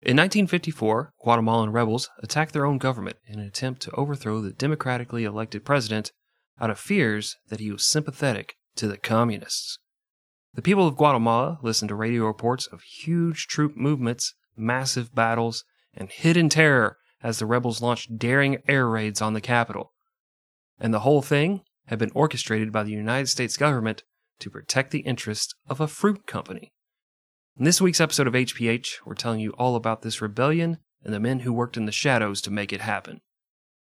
In 1954, Guatemalan rebels attacked their own government in an attempt to overthrow the democratically elected president out of fears that he was sympathetic to the communists. The people of Guatemala listened to radio reports of huge troop movements, massive battles, and hidden terror as the rebels launched daring air raids on the capital. And the whole thing had been orchestrated by the United States government to protect the interests of a fruit company. In this week's episode of HPH, we're telling you all about this rebellion and the men who worked in the shadows to make it happen.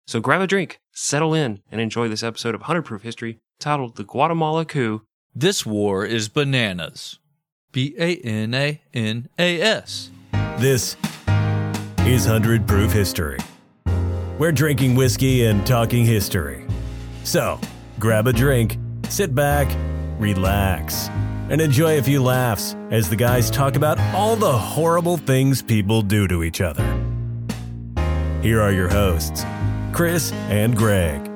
So grab a drink, settle in, and enjoy this episode of 100 Proof History titled The Guatemala Coup. This war is bananas. B A N A N A S. This is 100 Proof History. We're drinking whiskey and talking history. So, grab a drink, sit back, relax, and enjoy a few laughs as the guys talk about all the horrible things people do to each other. Here are your hosts, Chris and Greg.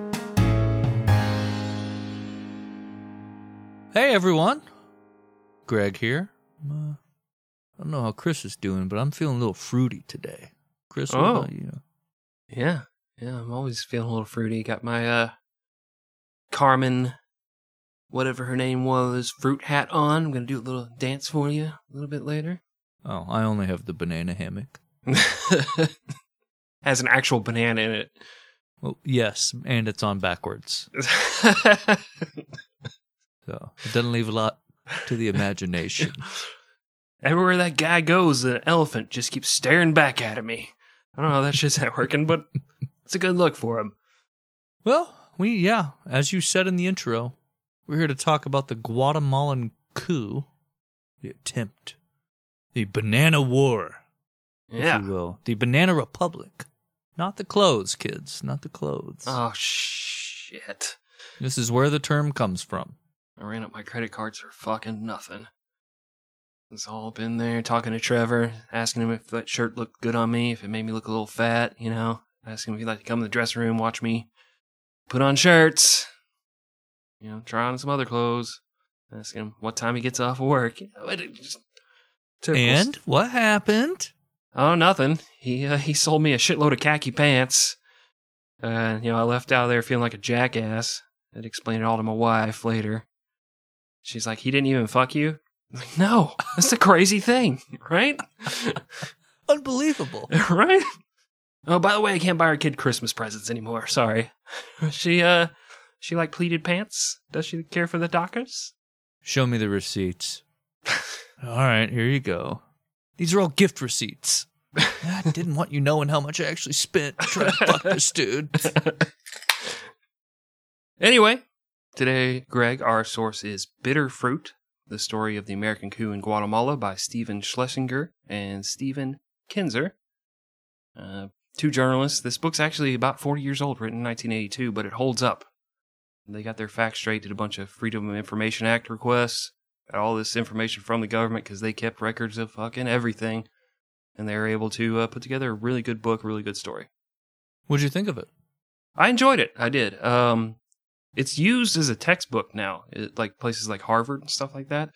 Hey everyone, Greg here. Uh, I don't know how Chris is doing, but I'm feeling a little fruity today. Chris, what Oh. about you? Yeah, yeah, I'm always feeling a little fruity. Got my uh Carmen, whatever her name was, fruit hat on. I'm gonna do a little dance for you a little bit later. Oh, I only have the banana hammock. Has an actual banana in it. Well, yes, and it's on backwards, so it doesn't leave a lot to the imagination. Everywhere that guy goes, the elephant just keeps staring back at me. I don't know how that shit's not working, but it's a good look for him. Well, we yeah, as you said in the intro, we're here to talk about the Guatemalan coup, the attempt, the Banana War, Yeah. if you will, the Banana Republic, not the clothes, kids, not the clothes. Oh shit. This is where the term comes from. I ran up my credit cards for fucking nothing. It's all been there talking to Trevor, asking him if that shirt looked good on me, if it made me look a little fat, you know, asking him if he'd like to come in the dressing room, watch me put on shirts, you know, try on some other clothes, asking him what time he gets off of work. You know, just And what happened? Oh, nothing. He uh, he sold me a shitload of khaki pants. Uh, you know, I left out of there feeling like a jackass. I'd explain it all to my wife later. She's like, he didn't even fuck you. I'm like, no, that's the crazy thing, right? Unbelievable. right? Oh, by the way, I can't buy our kid Christmas presents anymore. Sorry. She uh, she like pleated pants. Does she care for the Dockers? Show me the receipts. all right, here you go. These are all gift receipts. I didn't want you knowing how much I actually spent trying to fuck this dude. Anyway, today, Greg, our source is Bitter Fruit, the story of the American coup in Guatemala by Stephen Schlesinger and Stephen Kinzer. Uh, two journalists. This book's actually about 40 years old, written in 1982, but it holds up. They got their facts straight, did a bunch of Freedom of Information Act requests, got all this information from the government because they kept records of fucking everything. And they were able to uh, put together a really good book, really good story. What'd you think of it? I enjoyed it. I did. Um, it's used as a textbook now, it, like places like Harvard and stuff like that.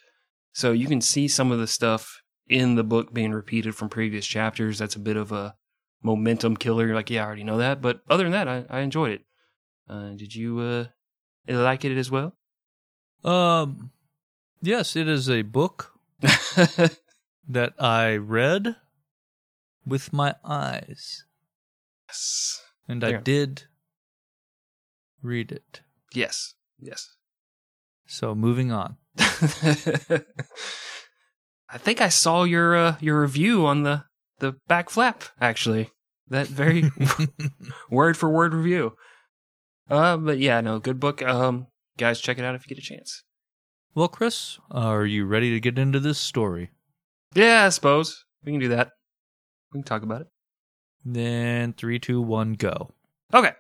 So you can see some of the stuff in the book being repeated from previous chapters. That's a bit of a momentum killer. You're like, yeah, I already know that. But other than that, I, I enjoyed it. Uh, did you uh, like it as well? Um, yes, it is a book that I read with my eyes, yes. and I did read it. Yes. Yes. So moving on. I think I saw your uh, your review on the the back flap actually. That very word for word review. Uh, but yeah, no, good book. Um, guys, check it out if you get a chance. well, Chris, are you ready to get into this story? Yeah, I suppose we can do that. We can talk about it. Then three, two, one, go. Okay.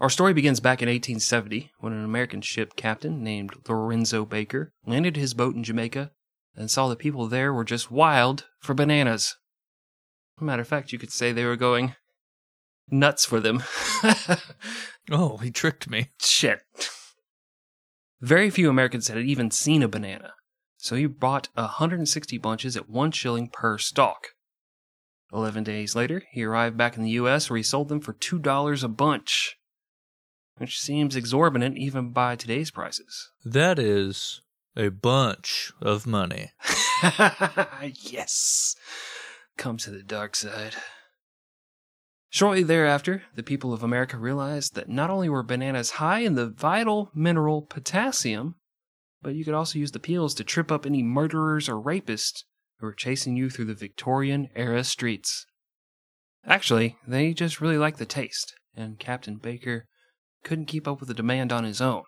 Our story begins back in 1870 when an American ship captain named Lorenzo Baker landed his boat in Jamaica and saw the people there were just wild for bananas. Matter of fact, you could say they were going nuts for them. Oh, he tricked me. Shit. Very few Americans had even seen a banana, so he bought 160 bunches at one shilling per stalk. Eleven days later, he arrived back in the U.S. where he sold them for $2 a bunch, which seems exorbitant even by today's prices. That is a bunch of money. yes. Come to the dark side. Shortly thereafter, the people of America realized that not only were bananas high in the vital mineral potassium, but you could also use the peels to trip up any murderers or rapists who were chasing you through the Victorian era streets. Actually, they just really liked the taste, and Captain Baker couldn't keep up with the demand on his own.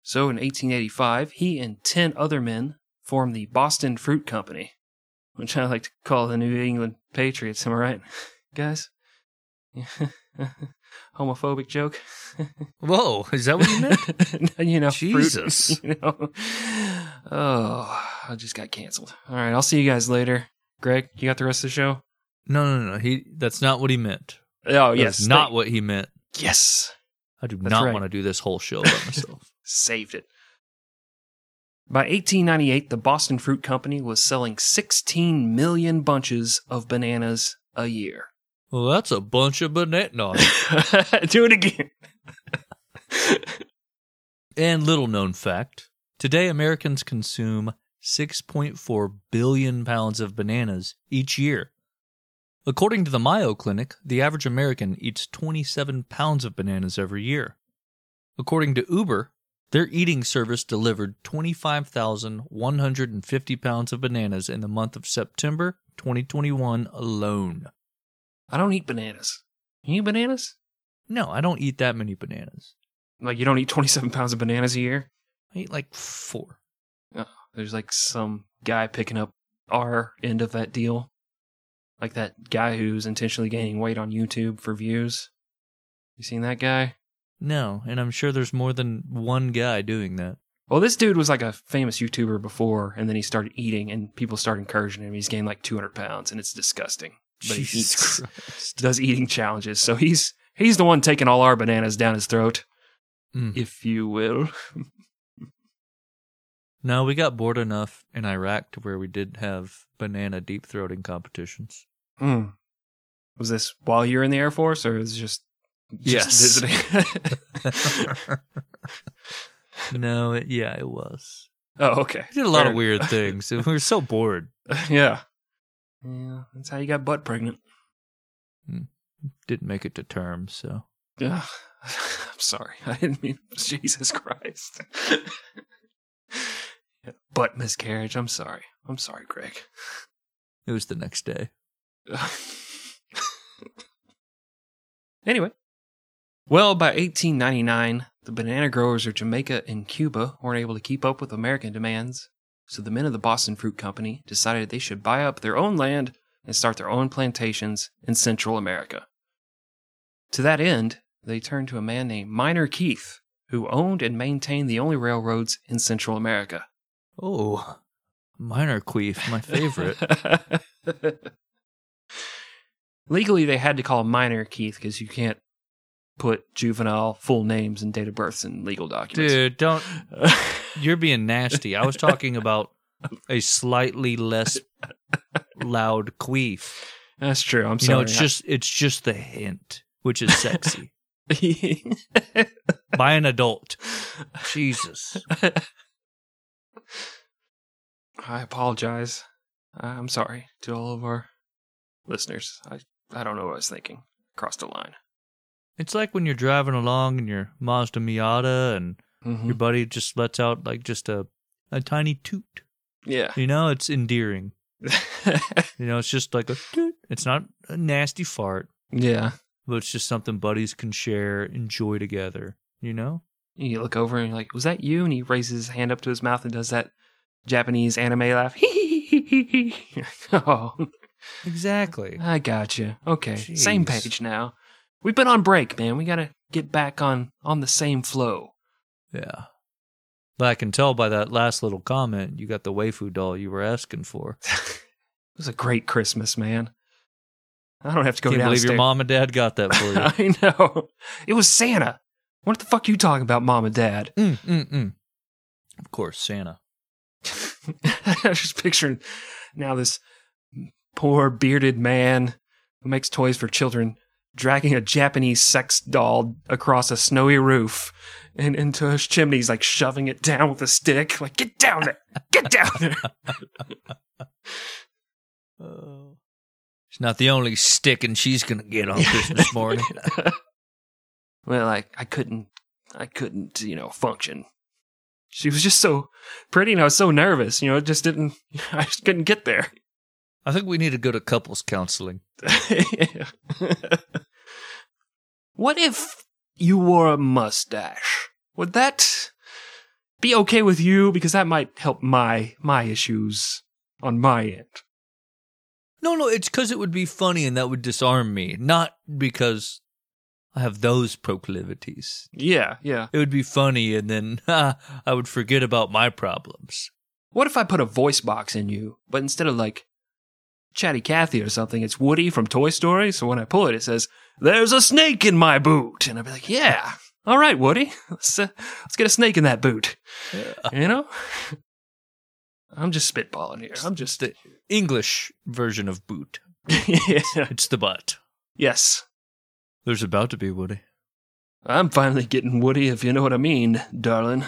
So in 1885, he and 10 other men formed the Boston Fruit Company, which I like to call the New England Patriots. Am I right, guys? Homophobic joke. Whoa, is that what you meant? you know, Jesus. Fruit, you know. Oh, I just got canceled. All right, I'll see you guys later. Greg, you got the rest of the show? no, no, no. He that's not what he meant. Oh, That's yes. not thank- what he meant. Yes. I do That's not right. want to do this whole show by myself. saved it. By 1898, the Boston Fruit Company was selling 16 million bunches of bananas a year. Well, that's a bunch of banana. Do it again. and little known fact today Americans consume 6.4 billion pounds of bananas each year. According to the Mayo Clinic, the average American eats 27 pounds of bananas every year. According to Uber, their eating service delivered 25,150 pounds of bananas in the month of September 2021 alone. I don't eat bananas. You eat bananas? No, I don't eat that many bananas. Like, you don't eat 27 pounds of bananas a year? I eat like four. There's like some guy picking up our end of that deal. Like that guy who's intentionally gaining weight on YouTube for views. You seen that guy? No, and I'm sure there's more than one guy doing that. Well, this dude was like a famous YouTuber before, and then he started eating, and people started encouraging him. He's gained like 200 pounds, and it's disgusting. But he eats, Christ. does eating challenges, so he's he's the one taking all our bananas down his throat, Mm. if you will. No, we got bored enough in Iraq to where we did have banana deep throating competitions. Mm. Was this while you were in the Air Force, or was it just, just Yes. visiting? no, it, yeah, it was. oh, okay. We did a lot Fair of weird things. We were so bored. yeah. Yeah, that's how you got butt pregnant. Hmm. Didn't make it to term, so. Ugh. I'm sorry. I didn't mean Jesus Christ. Yeah, butt miscarriage. I'm sorry. I'm sorry, Greg. It was the next day. anyway. Well, by 1899, the banana growers of Jamaica and Cuba weren't able to keep up with American demands, so the men of the Boston Fruit Company decided they should buy up their own land and start their own plantations in Central America. To that end, they turned to a man named Minor Keith, who owned and maintained the only railroads in Central America. Oh, minor queef, my favorite. Legally, they had to call Minor Keith because you can't put juvenile full names and date of births in legal documents. Dude, don't. You're being nasty. I was talking about a slightly less loud queef. That's true. I'm You sorry. know, it's just it's just the hint, which is sexy. By an adult. Jesus. I apologize. I'm sorry to all of our listeners. I I don't know what I was thinking. Crossed the line. It's like when you're driving along in your Mazda Miata and Mhm. your buddy just lets out like just a a tiny toot. Yeah. You know, it's endearing. You know, it's just like a toot. It's not a nasty fart, yeah. but it's just something buddies can share, enjoy together. You know? You look over and you're like, "Was that you?" And he raises his hand up to his mouth and does that Japanese anime laugh. oh, Exactly. I got you. Okay, same page now. We've been on break, man. We gotta get back on on the same flow. Yeah. But I can tell by that last little comment, you got the waifu doll you were asking for. it was a great Christmas, man. I don't have to go Can't believe your mom and dad got that for you. I know. It was Santa. What the fuck are you talking about, mom and dad? mm, mm, mm. Of course, Santa. I was just picturing now this poor bearded man who makes toys for children, dragging a Japanese sex doll across a snowy roof and into his chimney. He's like shoving it down with a stick. Like, get down there. Get down there. Oh. It's not the only sticking she's gonna get on Christmas morning. well, I, I couldn't, I couldn't, you know, function. She was just so pretty and I was so nervous, you know, it just didn't, I just couldn't get there. I think we need to go to couples counseling. what if you wore a mustache? Would that be okay with you? Because that might help my my issues on my end. No, no, it's because it would be funny and that would disarm me, not because I have those proclivities. Yeah, yeah. It would be funny and then ha, I would forget about my problems. What if I put a voice box in you, but instead of like Chatty Cathy or something, it's Woody from Toy Story? So when I pull it, it says, There's a snake in my boot. And I'd be like, Yeah, all right, Woody. Let's, uh, let's get a snake in that boot. You know? I'm just spitballing here. I'm just. The English version of boot. yeah. It's the butt. Yes. There's about to be Woody. I'm finally getting Woody, if you know what I mean, darling.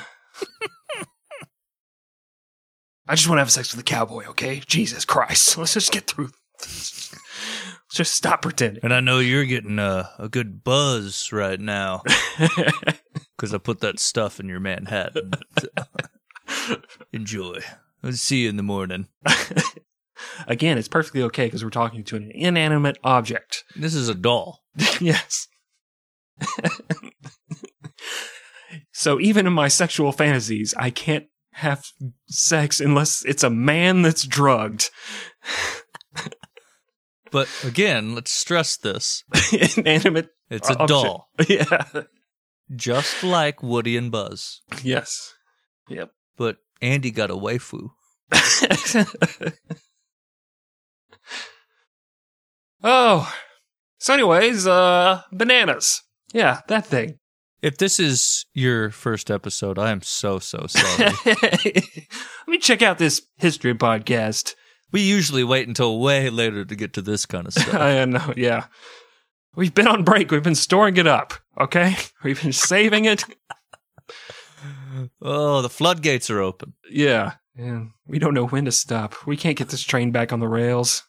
I just want to have sex with a cowboy, okay? Jesus Christ. Let's just get through. Let's just stop pretending. And I know you're getting a, a good buzz right now because I put that stuff in your Manhattan. Enjoy. I'll see you in the morning. Again, it's perfectly okay because we're talking to an inanimate object. This is a doll. yes. so even in my sexual fantasies, I can't have sex unless it's a man that's drugged. But again, let's stress this. Inanimate. It's a object. doll, Yeah. just like Woody and Buzz. Yes. Yep. But Andy got a waifu. oh. So anyways, uh bananas. Yeah, that thing. If this is your first episode, I am so, so sorry. Let me check out this history podcast. we usually wait until way later to get to this kind of stuff. I know, yeah. We've been on break. We've been storing it up, okay? We've been saving it. oh, the floodgates are open. Yeah. And we don't know when to stop. We can't get this train back on the rails.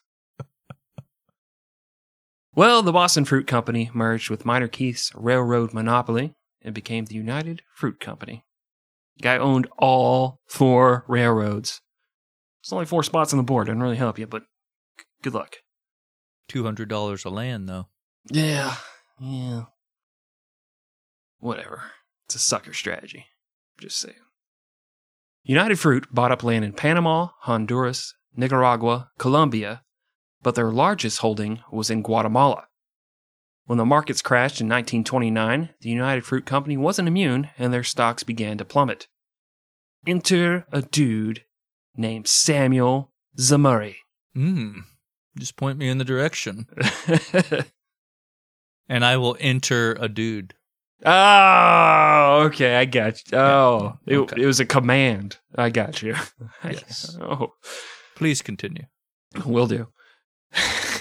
well, the Boston Fruit Company merged with Minor Keith's railroad monopoly and became the United Fruit Company. The guy owned all four railroads. It's only four spots on the board. Doesn't really help you, but good luck. $200 a land, though. Yeah. Yeah. Whatever. It's a sucker strategy. Just saying. United Fruit bought up land in Panama, Honduras, Nicaragua, Colombia, but their largest holding was in Guatemala. When the markets crashed in 1929, the United Fruit Company wasn't immune and their stocks began to plummet. Enter a dude named Samuel Zemurray. Hmm. Just point me in the direction. And I will enter a dude. Oh, okay, I got you. Oh, Yeah, it, okay. it was a command. I got you. Yes. oh, Please continue. will do.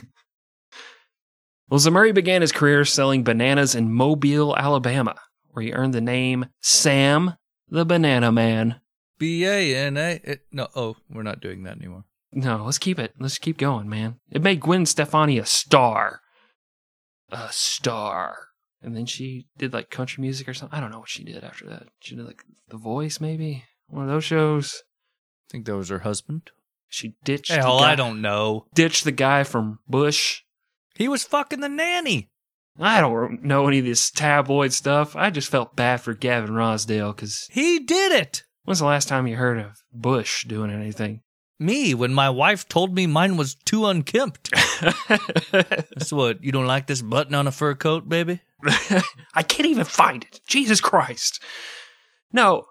well, Zemurray began his career selling bananas in Mobile, Alabama, where he earned the name Sam the Banana Man. B A N A. No, oh, we're not doing that anymore. No, let's keep it. Let's keep going, man. It made Gwen Stefani a star. A star. And then she did like country music or something. I don't know what she did after that. She did like The Voice, maybe? One of those shows. I think that was her husband. She ditched Hell, I don't know. ditched the guy from Bush. He was fucking the nanny. I don't know any of this tabloid stuff. I just felt bad for Gavin Rossdale because He did it. when's the last time you heard of Bush doing anything? Me, when my wife told me mine was too unkempt. That's what, you don't like this button on a fur coat, baby? I can't even find it. Jesus Christ. No,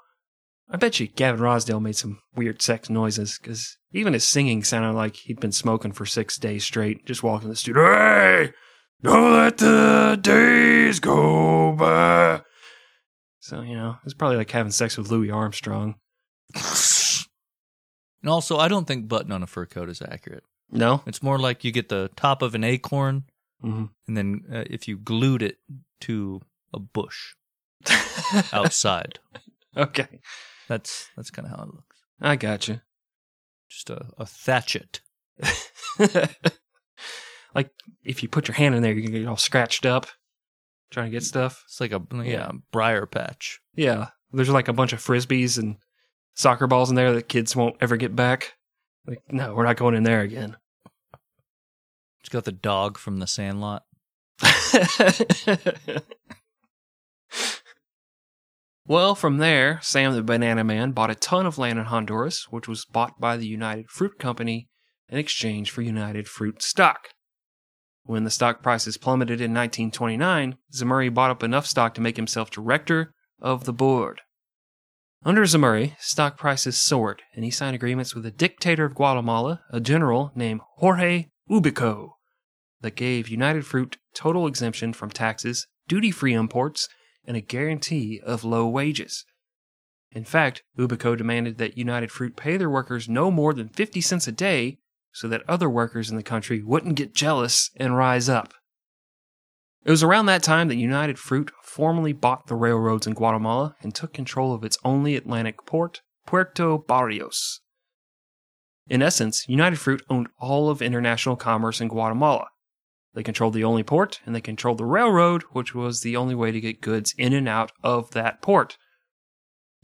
I bet you Gavin Rossdale made some weird sex noises because even his singing sounded like he'd been smoking for six days straight. Just walking the studio, hey, don't let the days go by. So, you know, it's probably like having sex with Louis Armstrong. And also, I don't think button on a fur coat is accurate. No? It's more like you get the top of an acorn Mhm. and then uh, if you glued it to a bush outside, okay, that's that's kind of how it looks. I got you. Just a, a thatchet. like if you put your hand in there, you can get all scratched up trying to get stuff. It's like a yeah briar patch. Yeah, there's like a bunch of frisbees and soccer balls in there that kids won't ever get back. Like, no, we're not going in there again. It's got the dog from the Sandlot. well, from there, Sam the Banana Man bought a ton of land in Honduras, which was bought by the United Fruit Company in exchange for United Fruit stock. When the stock prices plummeted in 1929, Zemurray bought up enough stock to make himself director of the board. Under Zemurray, stock prices soared, and he signed agreements with the dictator of Guatemala, a general named Jorge Ubico, that gave United Fruit total exemption from taxes, duty free imports, and a guarantee of low wages. In fact, Ubico demanded that United Fruit pay their workers no more than 50 cents a day so that other workers in the country wouldn't get jealous and rise up. It was around that time that United Fruit formally bought the railroads in Guatemala and took control of its only Atlantic port, Puerto Barrios. In essence, United Fruit owned all of international commerce in Guatemala. They controlled the only port, and they controlled the railroad, which was the only way to get goods in and out of that port.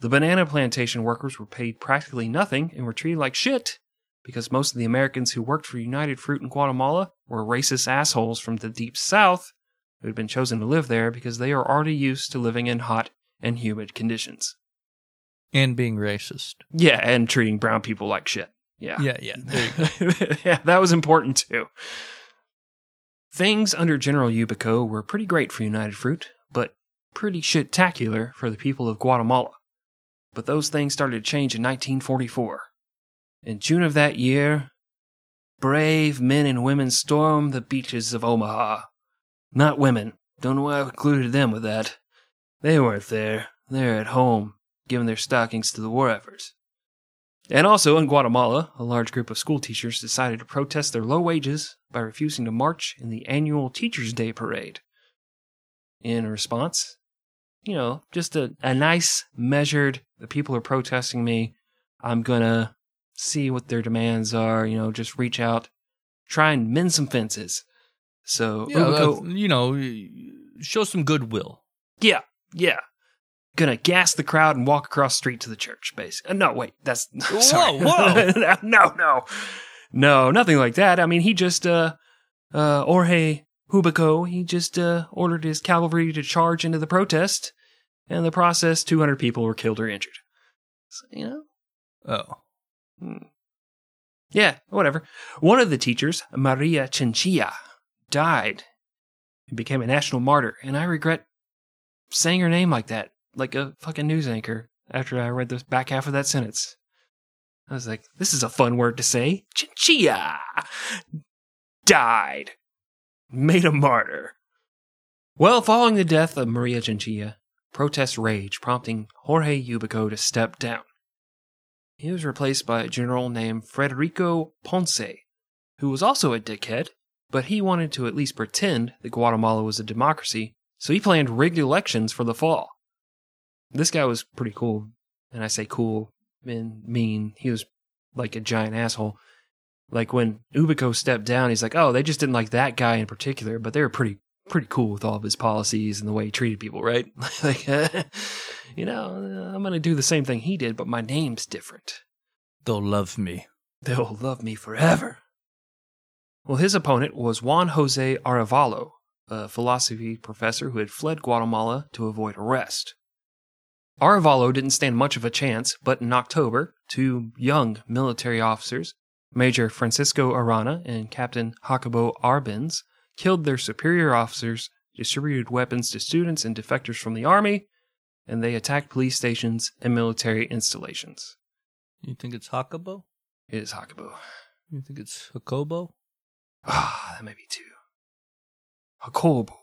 The banana plantation workers were paid practically nothing and were treated like shit because most of the Americans who worked for United Fruit in Guatemala were racist assholes from the deep south who had been chosen to live there because they are already used to living in hot and humid conditions. And being racist. Yeah, and treating brown people like shit. Yeah. Yeah, yeah. There you go. yeah, that was important too. Things under General Ubico were pretty great for United Fruit, but pretty shit-tacular for the people of Guatemala. But those things started to change in 1944. In June of that year, brave men and women stormed the beaches of Omaha. Not women. Don't know why I included them with that. They weren't there. They're at home, giving their stockings to the war efforts. And also in Guatemala, a large group of school teachers decided to protest their low wages by refusing to march in the annual Teachers' Day parade. In response, you know, just a, a nice, measured, the people are protesting me. I'm gonna see what their demands are, you know, just reach out, try and mend some fences. So, Yeah, uh, you know, show some goodwill. yeah, yeah. Gonna gas the crowd and walk across the street to the church, basically. Uh, no, wait, that's sorry. whoa. no, no, no, nothing like that. I mean, he just uh, uh, Jorge Ubico, he just uh, ordered his cavalry to charge into the protest, and in the process, 200 people were killed or injured. So, you know, Oh. Hmm. Yeah, whatever. One of the teachers, Maria Chinchilla, died and became a national martyr, and I regret saying her name like that, like a fucking news anchor, after I read the back half of that sentence. I was like, this is a fun word to say. Chinchilla died. Made a martyr. Well, following the death of Maria Chinchilla, protests raged, prompting Jorge Ubico to step down. He was replaced by a general named Federico Ponce, who was also a dickhead, but he wanted to at least pretend that Guatemala was a democracy, so he planned rigged elections for the fall. This guy was pretty cool, and I say cool and mean. He was like a giant asshole. Like when Ubico stepped down, he's like, "Oh, they just didn't like that guy in particular, but they were pretty pretty cool with all of his policies and the way he treated people, right? like, you know, uh, I'm going to do the same thing he did, but my name's different. They'll love me. They'll love me forever. Well, his opponent was Juan Jose Arevalo, a philosophy professor who had fled Guatemala to avoid arrest. Arevalo didn't stand much of a chance, but in October, two young military officers, Major Francisco Arana and Captain Jacobo Arbenz, killed their superior officers, distributed weapons to students and defectors from the army, and they attacked police stations and military installations. You think it's Hakubo? It is Hakubo. You think it's Hakobo? Ah, that may be too. Hakobo.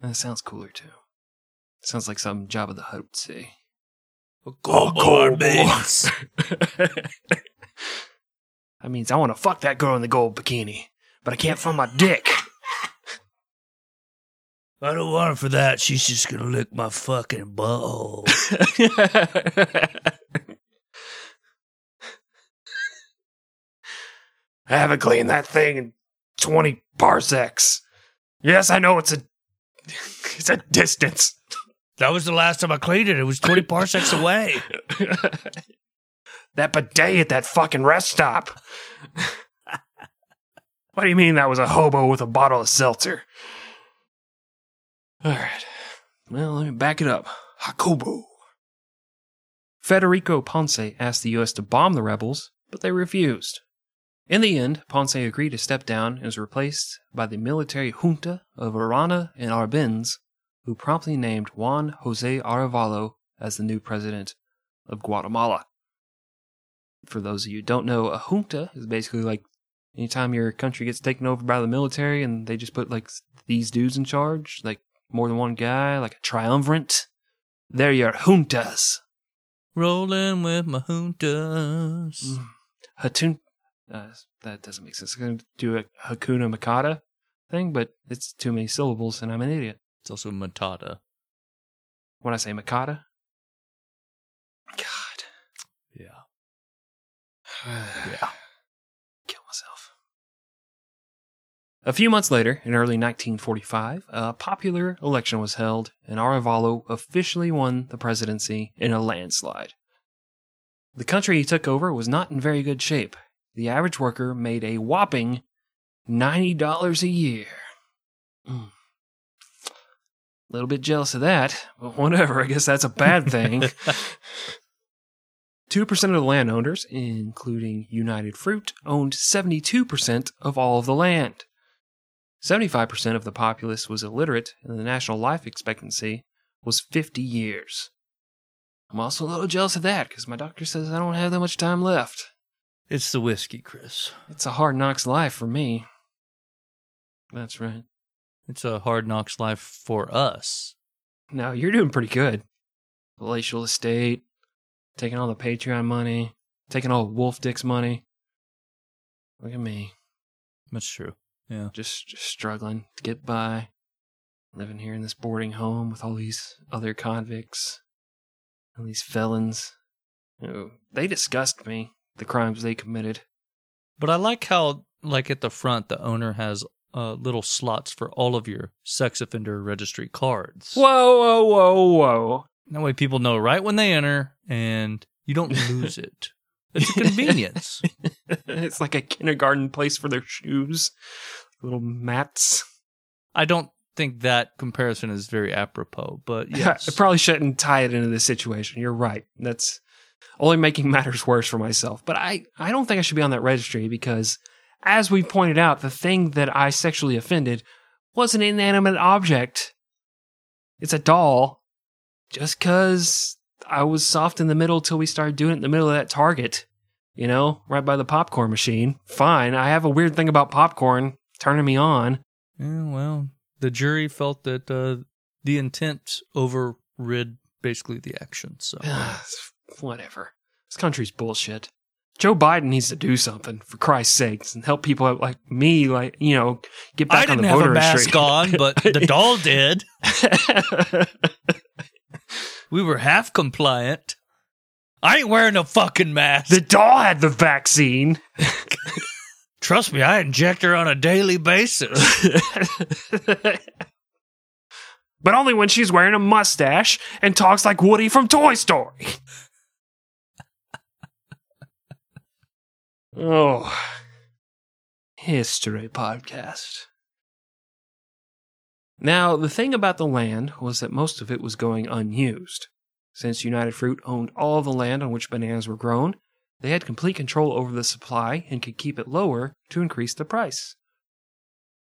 That sounds cooler too. Sounds like some Jabba the Hutt would say. Gold Hakobo that means I want to fuck that girl in the gold bikini, but I can't find my dick. I don't want her for that. She's just gonna lick my fucking butthole. I haven't cleaned that thing in 20 parsecs. Yes, I know it's a it's a distance. That was the last time I cleaned it. It was 20 parsecs away. that bidet at that fucking rest stop. what do you mean that was a hobo with a bottle of seltzer? All right. Well, let me back it up. Hakobo. Federico Ponce asked the U.S. to bomb the rebels, but they refused. In the end, Ponce agreed to step down and was replaced by the military junta of Arana and Arbenz, who promptly named Juan Jose Arevalo as the new president of Guatemala. For those of you who don't know, a junta is basically like anytime your country gets taken over by the military and they just put like these dudes in charge, like more than one guy, like a triumvirate. They're your juntas. Rolling with my juntas. Hatun. Uh, that doesn't make sense. I'm going to do a Hakuna Makata thing, but it's too many syllables and I'm an idiot. It's also Matata. When I say Makata, God, Yeah. yeah, kill myself. A few months later, in early 1945, a popular election was held, and Arevalo officially won the presidency in a landslide. The country he took over was not in very good shape. The average worker made a whopping $90 a year. Mm. A little bit jealous of that, but whatever, I guess that's a bad thing. 2% of the landowners, including United Fruit, owned 72% of all of the land. 75% of the populace was illiterate, and the national life expectancy was 50 years. I'm also a little jealous of that because my doctor says I don't have that much time left. It's the whiskey, Chris. It's a hard knocks life for me. That's right. It's a hard knocks life for us. No, you're doing pretty good. Palatial estate, taking all the Patreon money, taking all Wolf Dick's money. Look at me, That's true. Yeah. just just struggling to get by, living here in this boarding home with all these other convicts, all these felons. Oh, they disgust me. The crimes they committed. But I like how, like at the front, the owner has uh, little slots for all of your sex offender registry cards. Whoa, whoa, whoa, whoa! That way people know right when they enter and you don't lose it. It's a convenience. it's like a kindergarten place for their shoes, little mats. I don't think that comparison is very apropos, but yes. I probably shouldn't tie it into this situation. You're right. That's only making matters worse for myself. But I, I don't think I should be on that registry because, as we pointed out, the thing that I sexually offended was an inanimate object. It's a doll. Just because I was soft in the middle till we started doing it in the middle of that Target, you know, right by the popcorn machine. Fine. I have a weird thing about popcorn turning me on. Yeah, well, the jury felt that uh, the intent overrid basically the action. So Whatever. This country's bullshit. Joe Biden needs to do something for Christ's sakes and help people like me, like you know, get back I on didn't have a mask on, but the doll did. We were half compliant. I ain't wearing a fucking mask. the doll had the vaccine. Trust me, I inject her on a daily basis. but only when she's wearing a mustache and talks like Woody from Toy Story. Oh. History podcast. Now, the thing about the land was that most of it was going unused. Since United Fruit owned all the land on which bananas were grown, they had complete control over the supply and could keep it lower to increase the price.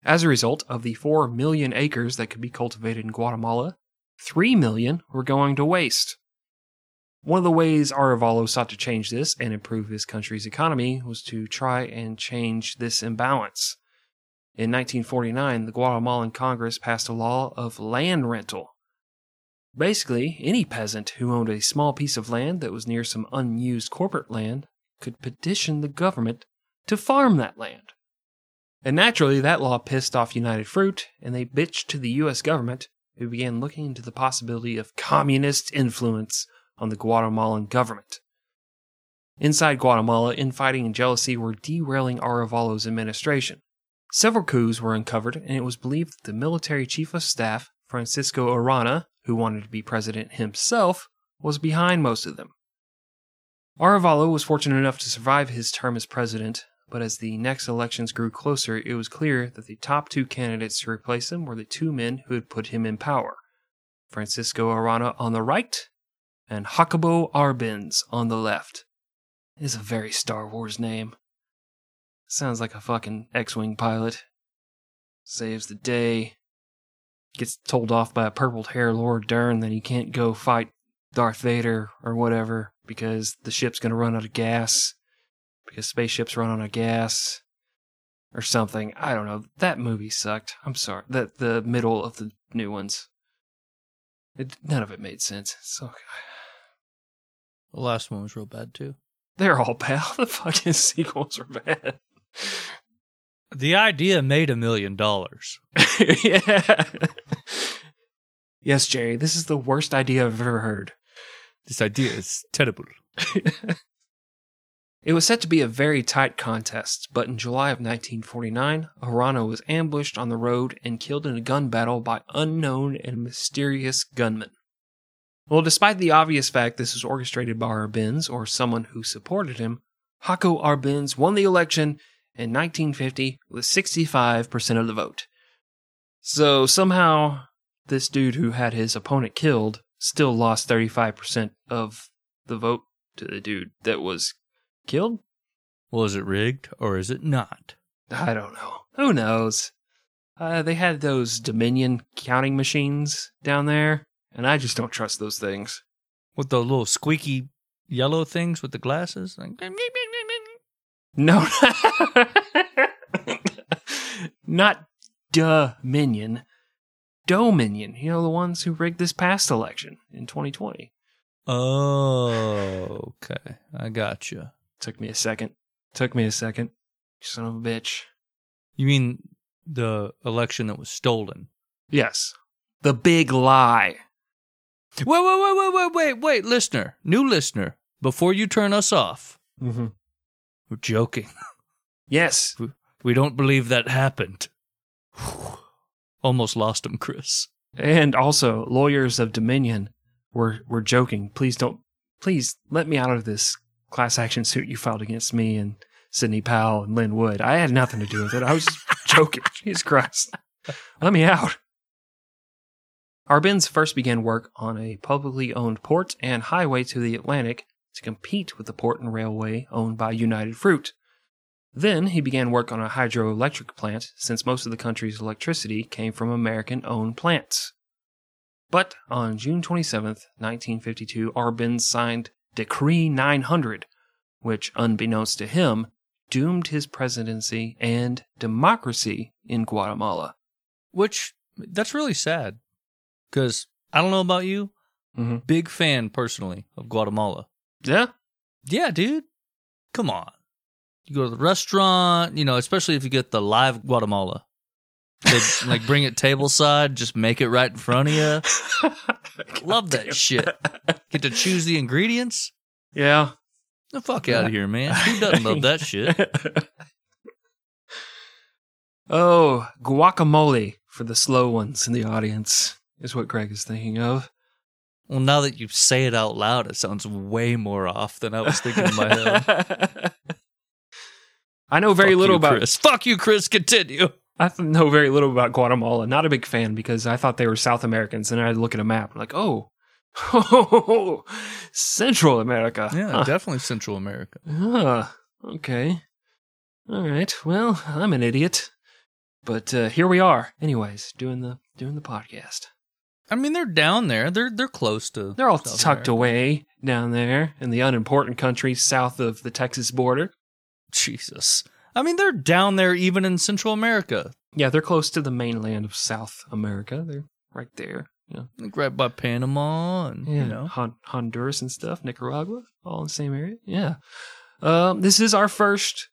As a result of the 4 million acres that could be cultivated in Guatemala, 3 million were going to waste. One of the ways Arevalo sought to change this and improve his country's economy was to try and change this imbalance. In 1949, the Guatemalan Congress passed a law of land rental. Basically, any peasant who owned a small piece of land that was near some unused corporate land could petition the government to farm that land. And naturally, that law pissed off United Fruit, and they bitched to the U.S. government, who began looking into the possibility of communist influence on the Guatemalan government. Inside Guatemala, infighting and jealousy were derailing Arevalo's administration. Several coups were uncovered, and it was believed that the military chief of staff, Francisco Arana, who wanted to be president himself, was behind most of them. Arevalo was fortunate enough to survive his term as president, but as the next elections grew closer, it was clear that the top two candidates to replace him were the two men who had put him in power Francisco Arana on the right and Jacobo Arbenz on the left. Is a very Star Wars name. Sounds like a fucking X Wing pilot. Saves the day. Gets told off by a purple hair Laura Dern that he can't go fight Darth Vader or whatever because the ship's gonna run out of gas. Because spaceships run out of gas. Or something. I don't know. That movie sucked. I'm sorry. The the middle of the new ones. It, none of it made sense. So The last one was real bad too. they're all bad. The fucking sequels are bad. The idea made a million dollars. yeah. Yes, Jerry, this is the worst idea I've ever heard. This idea is terrible. It was set to be a very tight contest, but in July of 1949, Arana was ambushed on the road and killed in a gun battle by unknown and mysterious gunmen. Well, despite the obvious fact this was orchestrated by Arbenz or someone who supported him, Jaco Arbenz won the election in 1950 with 65% of the vote. So somehow, this dude who had his opponent killed still lost 35% of the vote to the dude that was killed? Well, is it rigged or is it not? I don't know. Who knows? Uh, they had those Dominion counting machines down there, and I just don't trust those things. With the little squeaky yellow things with the glasses? Like, No, not Dominion. Dominion. You know, the ones who rigged this past election in 2020. oh, okay. I got you. Took me a second. Took me a second. Son of a bitch. You mean the election that was stolen? Yes. The big lie. Wait, wait, wait, wait, wait, wait, wait, listener, new listener, before you turn us off, Mm-hmm. we're joking. Yes. We don't believe that happened. Almost lost him, Chris. And also, lawyers of Dominion were were joking. Please don't. Please let me out of this class action suit you filed against me and Sidney Powell and Lin Wood. I had nothing to do with it. I was joking. Jesus Christ. Let me out. Arbenz first began work on a publicly owned port and highway to the Atlantic to compete with the port and railway owned by United Fruit. Then he began work on a hydroelectric plant since most of the country's electricity came from American owned plants. But on June 27, 1952, Arbenz signed Decree 900, which, unbeknownst to him, doomed his presidency and democracy in Guatemala. Which, that's really sad. Because I don't know about you, Mhm. big fan personally of Guatemala. Yeah? Yeah, dude. Come on. You go to the restaurant, you know, especially if you get the live Guatemala. They like bring it table side, just make it right in front of you. Love that shit. Get to choose the ingredients. Yeah. The fuck out of here, man. Who doesn't love that shit? oh, guacamole for the slow ones in the audience is what Greg is thinking of. Well, now that you say it out loud, it sounds way more off than I was thinking in my head. I know very Fuck little you, about Chris. Fuck you, Chris. Continue. I know very little about Guatemala. Not a big fan because I thought they were South Americans, and I look at a map like, oh, Central America. Yeah, Huh. definitely Central America. Ah, okay. All right. Well, I'm an idiot, but uh, here we are. Anyways, doing the doing the podcast. I mean, they're down there. They're they're close to. They're all tucked America. away down there in the unimportant countries south of the Texas border. Jesus. I mean, they're down there even in Central America, Yeah, they're close to the mainland of South America. They're right there. You know, like right by Panama, and yeah, you know. Hon- Honduras and stuff, Nicaragua, all in the same area. Yeah. Um, this is our first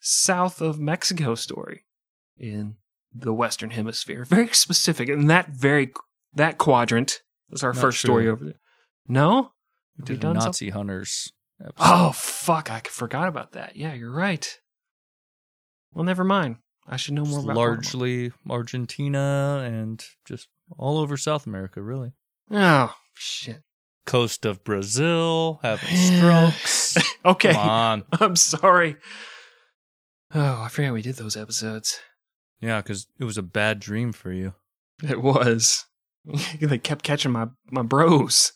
south of Mexico story. in the Western Hemisphere. Very specific. And that very that quadrant. That's our Not first true. story over there. No? We did we Nazi hunters. Episode. Oh fuck! I forgot about that. Yeah, you're right. Well, never mind. I should know more It's about largely Argentina and just all over South America, really. Oh shit. Coast of Brazil, having strokes. Okay, Come on. I'm sorry. Oh, I forgot we did those episodes. Yeah, because it was a bad dream for you. It was. they kept catching my my bros.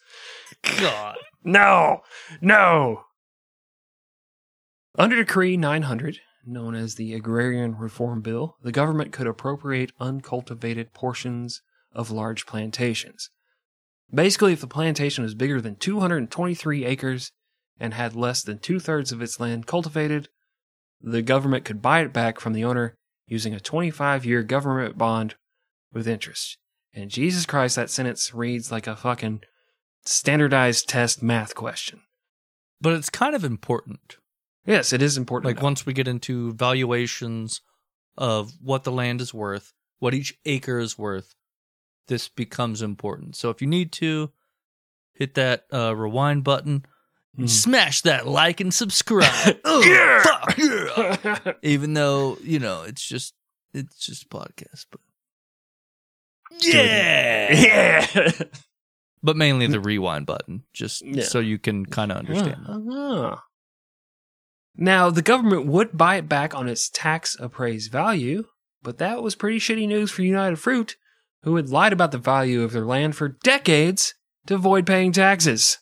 God. No, no. Under Decree 900, known as the Agrarian Reform Bill, the government could appropriate uncultivated portions of large plantations. Basically, if the plantation was bigger than 223 acres and had less than two thirds of its land cultivated, the government could buy it back from the owner using a 25 year government bond with interest. And Jesus Christ, that sentence reads like a fucking standardized test math question. But it's kind of important. Yes, it is important. Like enough. once we get into valuations of what the land is worth, what each acre is worth, this becomes important. So if you need to, hit that uh, rewind button, Mhm. smash that like and subscribe. Yeah! fuck yeah! Even though you know it's just it's just a podcast, but yeah, yeah. but mainly the rewind button, just Yeah. so you can kind of understand. Uh-huh. Now, the government would buy it back on its tax appraised value, but that was pretty shitty news for United Fruit, who had lied about the value of their land for decades to avoid paying taxes.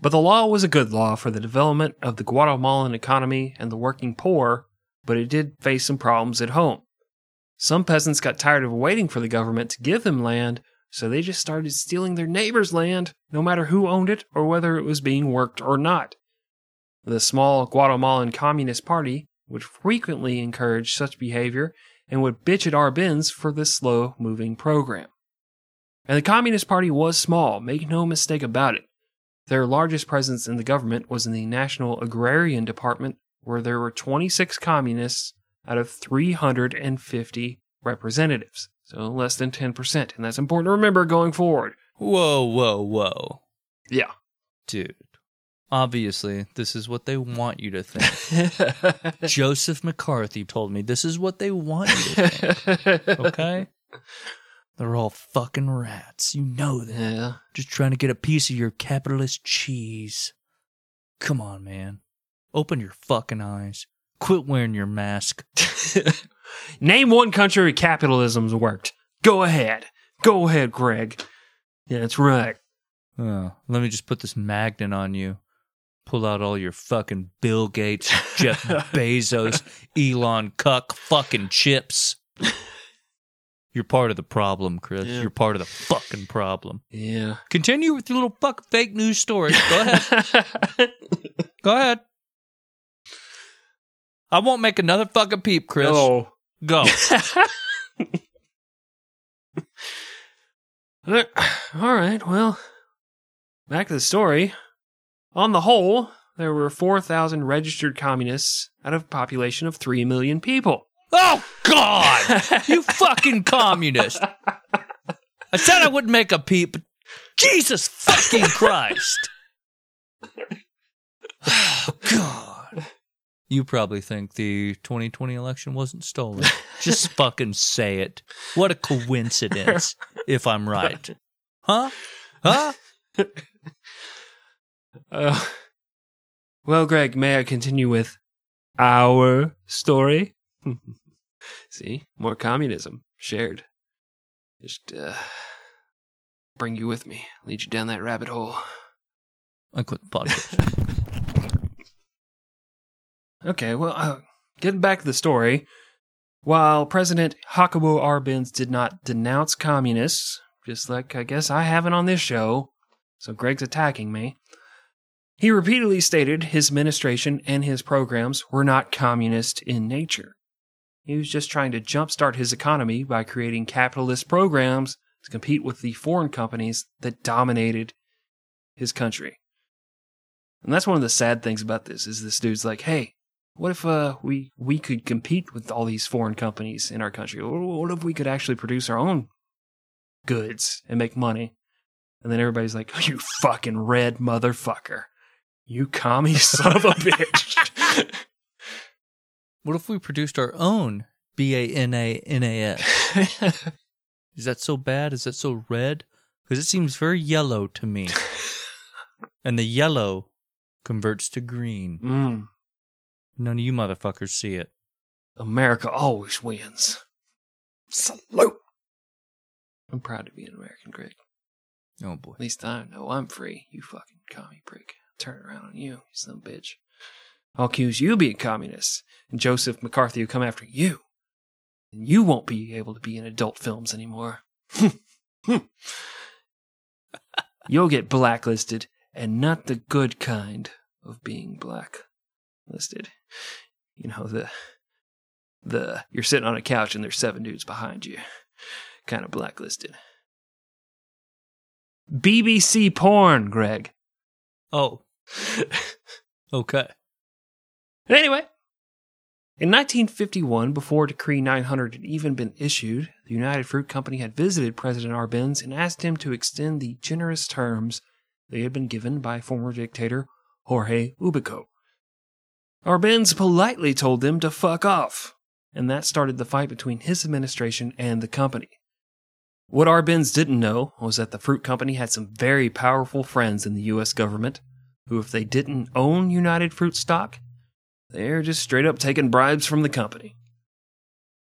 But the law was a good law for the development of the Guatemalan economy and the working poor, but it did face some problems at home. Some peasants got tired of waiting for the government to give them land, so they just started stealing their neighbor's land, no matter who owned it or whether it was being worked or not. The small Guatemalan Communist Party would frequently encourage such behavior and would bitch at Arbenz for this slow moving program. And the Communist Party was small, make no mistake about it. Their largest presence in the government was in the National Agrarian Department, where there were 26 communists out of 350 representatives. So less than 10%. And that's important to remember going forward. Whoa, whoa, whoa, Yeah. dude! Obviously, this is what they want you to think. Joseph McCarthy told me this is what they want you to think. Okay, they're all fucking rats. You know that. yeah. Just trying to get a piece of your capitalist cheese. Come on, man. Open your fucking eyes. Quit wearing your mask. Name one country where capitalism's worked. Go ahead. Go ahead, Greg. Yeah, that's right. Oh, let me just put this magnet on you. Pull out all your fucking Bill Gates, Jeff Bezos, Elon Cuck fucking chips. You're part of the problem, Chris. Yeah. You're part of the fucking problem. Yeah. Continue with your little fuck fake news story. Go ahead. Go ahead. I won't make another fucking peep, Chris. Oh. Go. All right, well, back to the story. On the whole, there were 4,000 registered communists out of a population of 3 million people. Oh God! You fucking communist! I said I wouldn't make a peep. but Jesus fucking Christ! Oh God! You probably think the 2020 election wasn't stolen. Just fucking say it. What a coincidence! If I'm right, huh? Huh? Uh, well, Greg, may I continue with our story? See, more communism shared. Just uh, bring you with me, lead you down that rabbit hole. I quit the podcast. Okay, well, uh, getting back to the story. While President Jacobo Arbenz did not denounce communists, just like I guess I haven't on this show, so Greg's attacking me, he repeatedly stated his administration and his programs were not communist in nature. He was just trying to jumpstart his economy by creating capitalist programs to compete with the foreign companies that dominated his country. And that's one of the sad things about this is this dude's like, "Hey, what if uh, we we could compete with all these foreign companies in our country? What if we could actually produce our own goods and make money? And then everybody's like, oh, "You fucking red motherfucker, you commie son of a bitch." What if we produced our own B A N A N A S? Is that so bad? Is that so red? Because it seems very yellow to me. and the yellow converts to green. mm, None of you motherfuckers see it. America always wins. Salute. I'm proud to be an American, Greg. Oh boy. At least I know I'm free. You fucking commie prick. Turn around on you, you son of a bitch. I'll accuse you of being communist, and Joseph McCarthy will come after you. And you won't be able to be in adult films anymore. You'll get blacklisted, and not the good kind of being blacklisted. You know, the the you're sitting on a couch and there's seven dudes behind you. Kind of blacklisted. BBC porn, Greg. Oh, okay. Anyway, in 1951, before Decree 900 had even been issued, the United Fruit Company had visited President Arbenz and asked him to extend the generous terms they had been given by former dictator Jorge Ubico. Arbenz politely told them to fuck off, and that started the fight between his administration and the company. What Arbenz didn't know was that the fruit company had some very powerful friends in the U.S. government who, if they didn't own United Fruit stock, they're just straight up taking bribes from the company.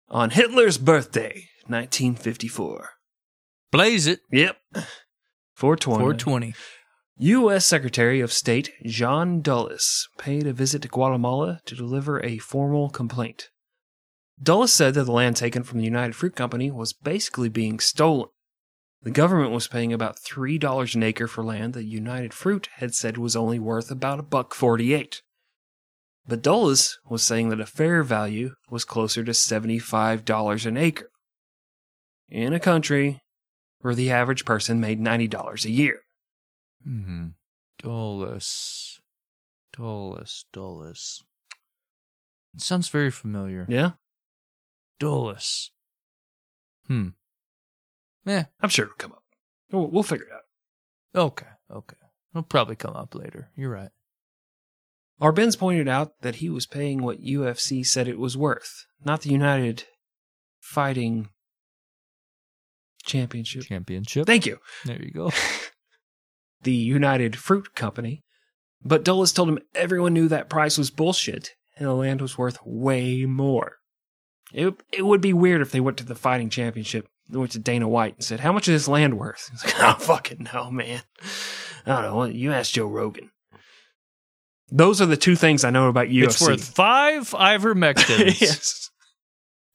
On Hitler's birthday, 1954. Blaze it. Yep. 420. 420. U.S. Secretary of State John Dulles paid a visit to Guatemala to deliver a formal complaint. Dulles said that the land taken from the United Fruit Company was basically being stolen. The government was paying about three dollars an acre for land that United Fruit had said was only worth about a buck forty-eight. But Dulles was saying that a fair value was closer to seventy-five dollars an acre. In a country where the average person made ninety dollars a year. Mm-hmm. Dolus. Dulles. Dulles. It sounds very familiar. Yeah, Dolus. Hmm. Eh, I'm sure it'll come up. We'll, we'll figure it out. okay, okay. It'll probably come up later. You're right. Arbenz pointed out that he was paying what UFC said it was worth, not the United Fighting Championship. Championship. Thank you. There you go. The United Fruit Company. But Dulles told him everyone knew that price was bullshit and the land was worth way more. It, it would be weird if they went to the fighting championship, they went to Dana White and said, How much is this land worth? He's like, I don't fucking know, man. I don't know. You ask Joe Rogan. Those are the two things I know about UFC. It's worth five ivermectins. yes.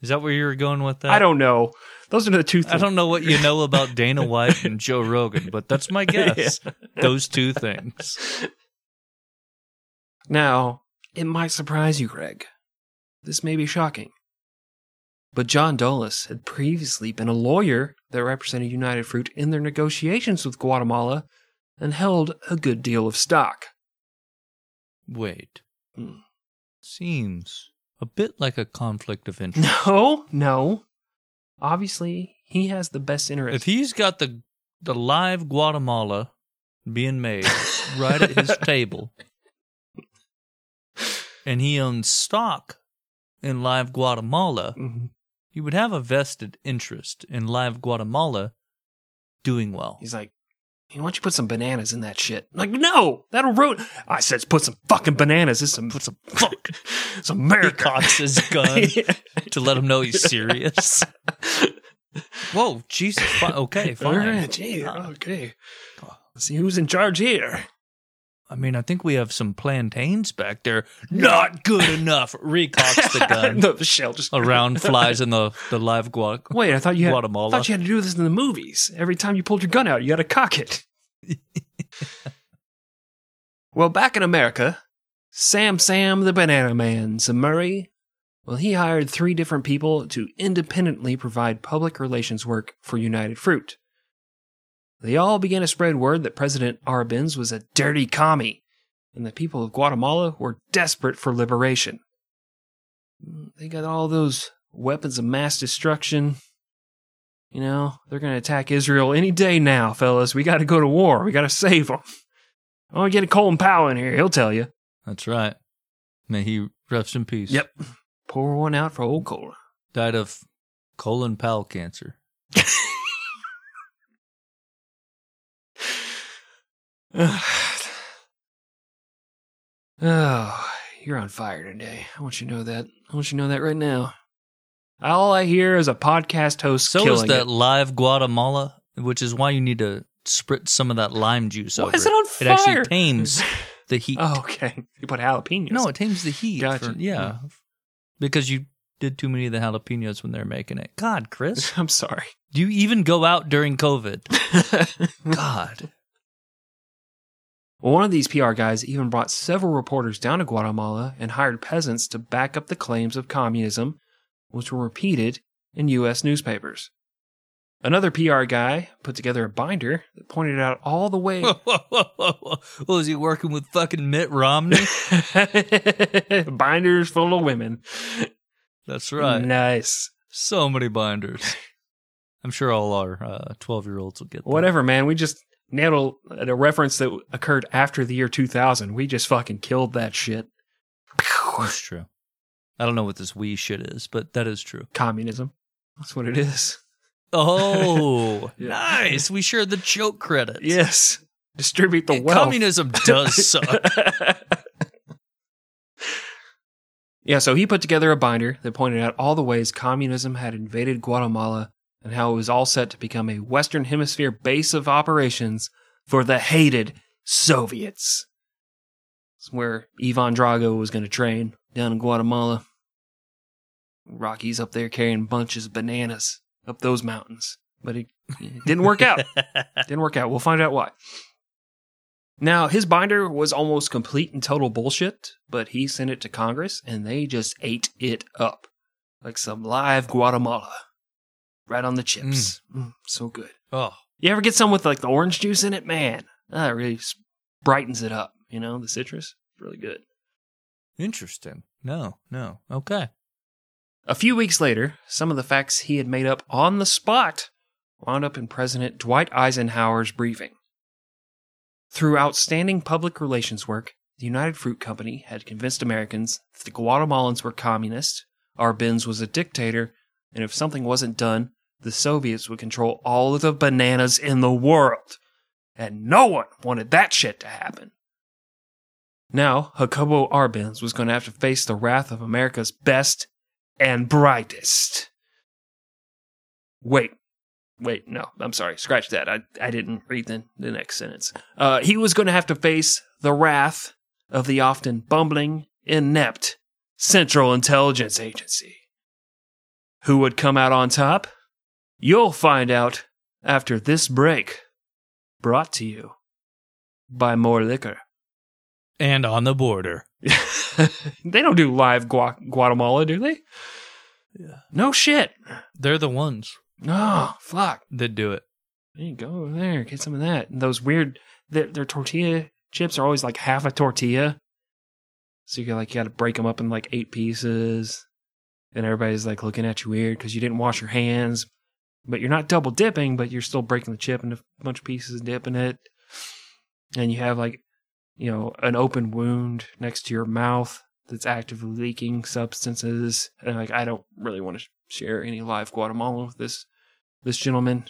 Is that where you were going with that? I don't know. Those are the two things. I don't know what you know about Dana White and Joe Rogan, but that's my guess. Those two things. Now, it might surprise you, Greg. This may be shocking. But John Dulles had previously been a lawyer that represented United Fruit in their negotiations with Guatemala and held a good deal of stock. Wait. Hmm. Seems a bit like a conflict of interest. No, no. Obviously, he has the best interest. If he's got the the live Guatemala being made right at his table, and he owns stock in live Guatemala, Mhm. he would have a vested interest in live Guatemala doing well. He's like, hey, why don't you put some bananas in that shit? I'm like, no, that'll ruin. I said, put some fucking bananas. It's some, Put some fuck. it's He America. cocks his gun to let him know he's serious. Whoa, Jesus. fi- Okay, fine. right, gee, okay. Let's see who's in charge here. I mean, I think we have some plantains back there. Not good enough. Recocks the gun. the shell just Around flies in the, the live guac. Wait, I thought you had, Guatemala. I thought you had to do this in the movies. Every time you pulled your gun out, you had to cock it. well, back in America, Sam Sam the Banana Man, Zemurray, well, he hired three different people to independently provide public relations work for United Fruit. They all began to spread word that President Arbenz was a dirty commie, and the people of Guatemala were desperate for liberation. They got all those weapons of mass destruction. You know, they're going to attack Israel any day now, fellas. We got to go to war. We got to save them. I want to get a Colin Powell in here. He'll tell you. That's right. May he rest in peace. Yep. Pour one out for old Colin. Died of colon pal cancer. oh, you're on fire today. I want you to know that. I want you to know that right now. All I hear is a podcast host So is that it. live Guatemala, which is why you need to spritz some of that lime juice Why over is it on It actually tames the heat. Oh, okay. You put jalapenos. No, it tames the heat. Gotcha. for- yeah. Hmm. Because you did too many of the jalapenos when they were making it. God, Chris. I'm sorry. Do you even go out during COVID? God. Well, one of these PR guys even brought several reporters down to Guatemala and hired peasants to back up the claims of communism, which were repeated in U.S. newspapers. Another PR guy put together a binder that pointed out all the way. Whoa, whoa, whoa, Was he working with fucking Mitt Romney? Binders full of women. That's right. Nice. So many binders. I'm sure all our uh, 12 year olds will get that. Whatever, man. We just nailed a, a reference that occurred after the year 2000. We just fucking killed that shit. That's true. I don't know what this wee shit is, but that is true. Communism. That's what it is. Oh, Yeah. nice. We share the joke credits. Yes. Distribute the Yeah, wealth. Communism does suck. yeah, so he put together a binder that pointed out all the ways communism had invaded Guatemala and how it was all set to become a Western Hemisphere base of operations for the hated Soviets. It's where Ivan Drago was going to train down in Guatemala. Rocky's up there carrying bunches of bananas up those mountains. But it, it didn't work out. Didn't work out. We'll find out why. Now, his binder was almost complete and total bullshit, but he sent it to Congress and they just ate it up. Like some live Guatemala. Right on the chips. Mm, so good. oh, You ever get some with like the orange juice in it? Man, that really brightens it up. You know, the citrus. Really good. interesting. No, no. Okay. A few weeks later, some of the facts he had made up on the spot wound up in President Dwight Eisenhower's briefing. Through outstanding public relations work, the United Fruit Company had convinced Americans that the Guatemalans were communists, Arbenz was a dictator, and if something wasn't done, the Soviets would control all of the bananas in the world. And no one wanted that shit to happen. Now, Jacobo Arbenz was going to have to face the wrath of America's best and brightest. Wait, wait, no, I'm sorry, scratch that. I, I didn't read the, the next sentence. Uh, he was going to have to face the wrath of the often bumbling, inept Central Intelligence Agency. Who would come out on top? You'll find out after this break. Brought to you by More Liquor. And on the border. they don't do live Gua- Guatemala, do they? Yeah. No shit. They're the ones No, fuck. that do it. There you go over there. Get some of that. And those weird, their, their tortilla chips are always like half a tortilla. So you got like you got to break them up in like eight pieces, and everybody's like looking at you weird because you didn't wash your hands. But you're not double dipping, but you're still breaking the chip into a bunch of pieces and dipping it. And you have like, you know, an open wound next to your mouth that's actively leaking substances. And like, I don't really want to share any live Guatemala with this this gentleman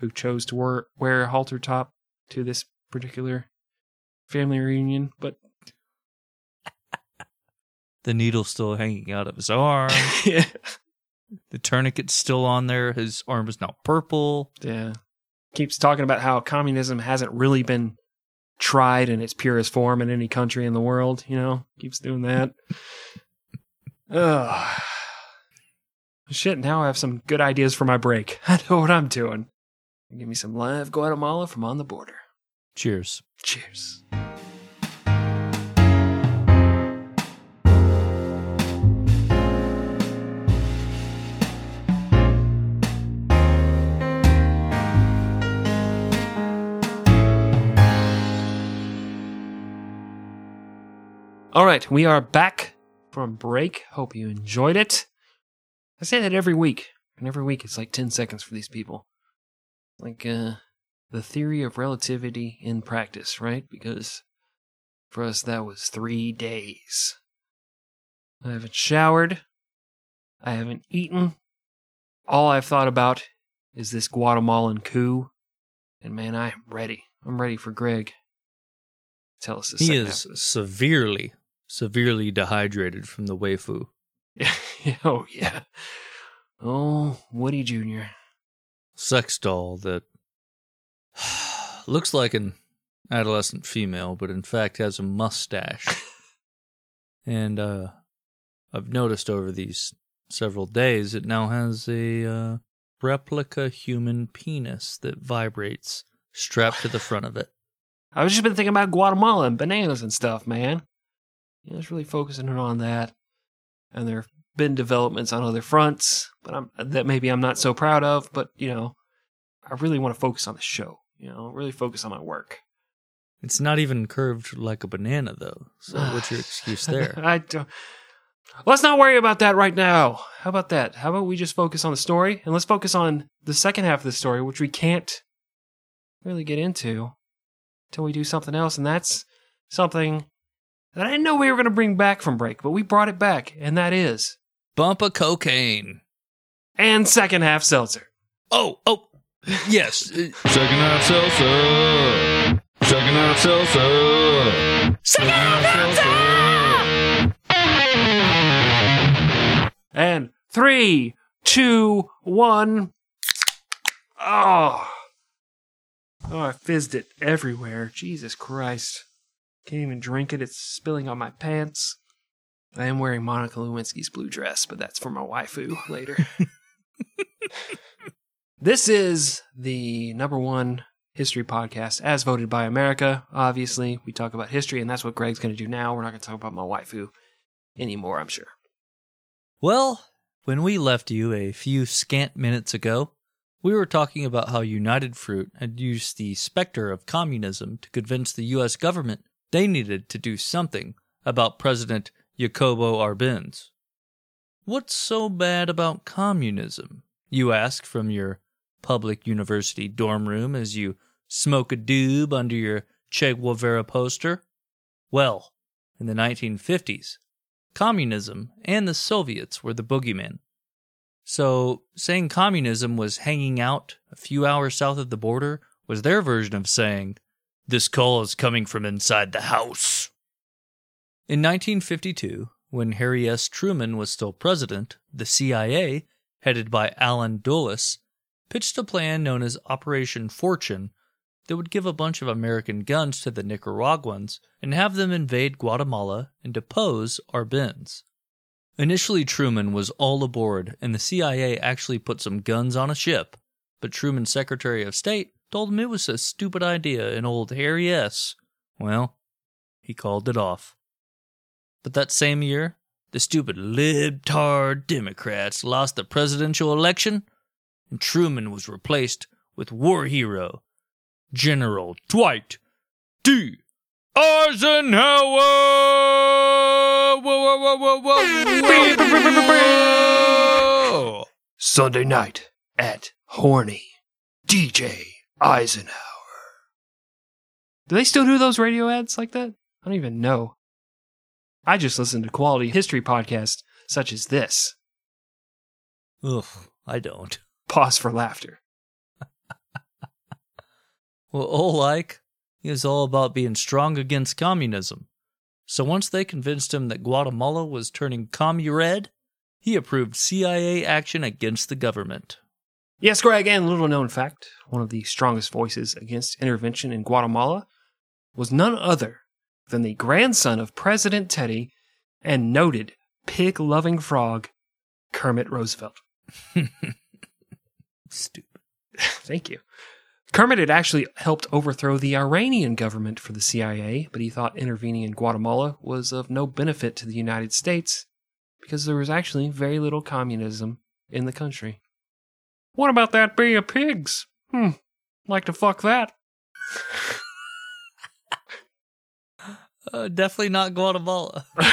who chose to wear, wear a halter top to this particular family reunion. But The needle's still hanging out of his arm. yeah, the tourniquet's still on there. His arm is now purple. yeah, keeps talking about how communism hasn't really been tried in its purest form in any country in the world. You know, keeps doing that. Ugh. Shit, now I have some good ideas for my break. I know what I'm doing. Give me some live Guatemala from on the border. Cheers. Cheers. All right, we are back from break. Hope you enjoyed it. I say that every week, and every week it's like 10 seconds for these people. Like, uh, the theory of relativity in practice, right? Because for us, that was three days. I haven't showered. I haven't eaten. All I've thought about is this Guatemalan coup. And man, I am ready. I'm ready for Greg. Tell us the He is severely, severely dehydrated from the waifu. oh, yeah. Oh, Woody Jr. sex doll that looks like an adolescent female, but in fact has a mustache. and uh, I've noticed over these several days it now has a uh, replica human penis that vibrates strapped to the front of it. I've just been thinking about Guatemala and bananas and stuff, man. You know, it's really focusing in on that. And there have been developments on other fronts, but I'm that maybe I'm not so proud of. But you know, I really want to focus on the show. You know, really focus on my work. It's not even curved like a banana, though. So what's your excuse there? I don't. Let's not worry about that right now. How about that? How about we just focus on the story and let's focus on the second half of the story, which we can't really get into until we do something else, and that's something that I didn't know we were going to bring back from break, but we brought it back, and that is Bump of cocaine. and second half seltzer. Oh, oh, yes. Second half Seltzer. Second half Seltzer. Second half Seltzer. And three, two, one. Oh. Oh, I fizzed it everywhere. Jesus Christ. Can't even drink it. It's spilling on my pants. I am wearing Monica Lewinsky's blue dress, but that's for my waifu later. this is the number one history podcast as voted by America. Obviously, we talk about history, and that's what Greg's going to do now. We're not going to talk about my waifu anymore, I'm sure. Well, when we left you a few scant minutes ago, we were talking about how United Fruit had used the specter of communism to convince the U.S. government they needed to do something about President Jacobo Arbenz. What's so bad about communism? You ask from your public university dorm room as you smoke a doob under your Che Guevara poster. Well, in the 1950s, communism and the Soviets were the boogeyman. So, saying communism was hanging out a few hours south of the border was their version of saying, This call is coming from inside the house. In 1952, when Harry S. Truman was still president, the CIA, headed by Allen Dulles, pitched a plan known as Operation Fortune that would give a bunch of American guns to the Nicaraguans and have them invade Guatemala and depose Arbenz. Initially, Truman was all aboard, and the CIA actually put some guns on a ship, but Truman's Secretary of State told him it was a stupid idea, and old Harry S. Well, he called it off. But that same year, the stupid libtard Democrats lost the presidential election, and Truman was replaced with war hero General Dwight D. Eisenhower. Sunday night at Horny DJ Eisenhower. Do they still do those radio ads like that? I don't even know. I just listen to quality history podcasts such as this. Ugh, I don't. Pause for laughter. Well, Oleg, he was all about being strong against communism. So once they convinced him that Guatemala was turning commu-red, he approved CIA action against the government. Yes, Greg, and little known fact one of the strongest voices against intervention in Guatemala was none other than the grandson of President Teddy and noted pig loving frog, Kermit Roosevelt. Stupid. Thank you. Kermit had actually helped overthrow the Iranian government for the CIA, but he thought intervening in Guatemala was of no benefit to the United States because there was actually very little communism in the country. What about that bay of pigs? Hmm, like to fuck that. Uh, definitely not Guatemala.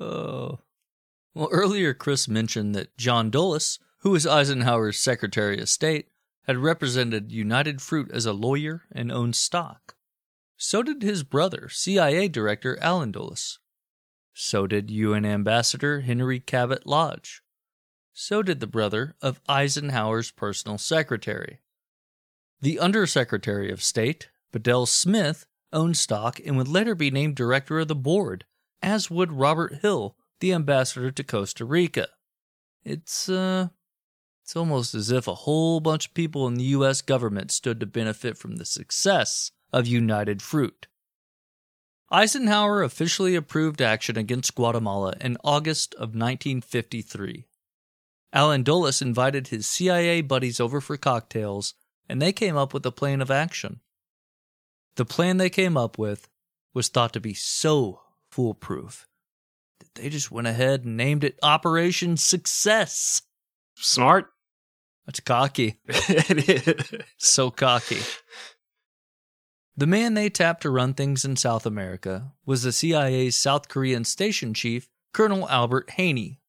Oh. Well, earlier Chris mentioned that John Dulles, who was Eisenhower's Secretary of State, had represented United Fruit as a lawyer and owned stock. So did his brother, CIA Director Allen Dulles. So did UN Ambassador Henry Cabot Lodge. So did the brother of Eisenhower's personal secretary. The Undersecretary of State, Bedell Smith, owned stock and would later be named director of the board, as would Robert Hill, the ambassador to Costa Rica. It's, uh, it's almost as if a whole bunch of people in the U.S. government stood to benefit from the success of United Fruit. Eisenhower officially approved action against Guatemala in August of 1953. Allen Dulles invited his CIA buddies over for cocktails, and they came up with a plan of action. The plan they came up with was thought to be so foolproof that they just went ahead and named it Operation Success. Smart. That's cocky. it is. So cocky. The man they tapped to run things in South America was the CIA's South Korean station chief, Colonel Albert Haney.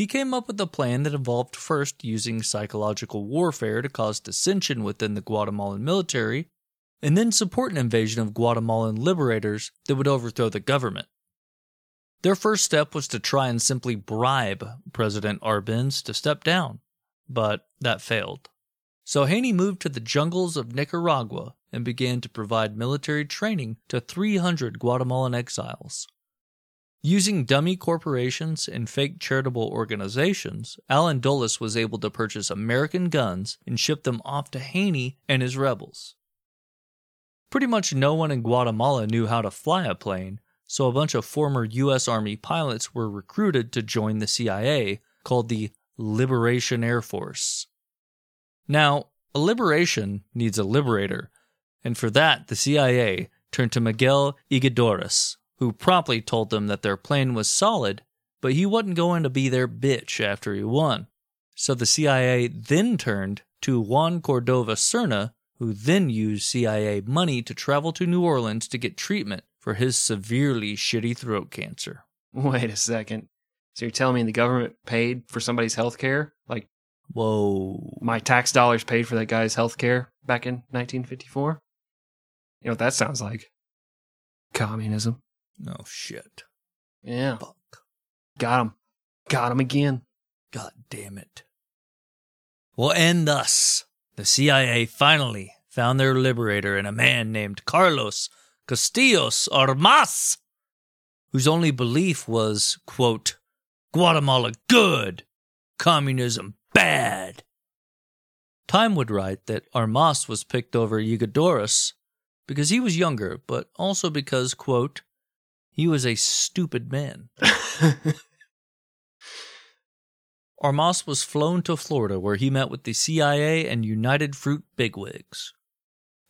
He came up with a plan that involved first using psychological warfare to cause dissension within the Guatemalan military, and then support an invasion of Guatemalan liberators that would overthrow the government. Their first step was to try and simply bribe President Arbenz to step down, but that failed. So Haney moved to the jungles of Nicaragua and began to provide military training to 300 Guatemalan exiles. Using dummy corporations and fake charitable organizations, Allen Dulles was able to purchase American guns and ship them off to Haney and his rebels. Pretty much no one in Guatemala knew how to fly a plane, so a bunch of former U.S. Army pilots were recruited to join the CIA, called the Liberation Air Force. Now, a liberation needs a liberator, and for that, the CIA turned to Miguel Ydigoras, who promptly told them that their plan was solid, but he wasn't going to be their bitch after he won. So the CIA then turned to Juan Cordova Cerna, who then used CIA money to travel to New Orleans to get treatment for his severely shitty throat cancer. Wait a second. So you're telling me the government paid for somebody's health care? Like Whoa. my tax dollars paid for that guy's health care back in 1954? You know what that sounds like? Communism. Oh, shit. Yeah. Fuck. Got him. Got him again. God damn it. Well, and thus, the CIA finally found their liberator in a man named Carlos Castillos Armas, whose only belief was, quote, Guatemala good, communism bad. Time would write that Armas was picked over Ydigoras because he was younger, but also because, quote, he was a stupid man. Armas was flown to Florida where he met with the CIA and United Fruit bigwigs.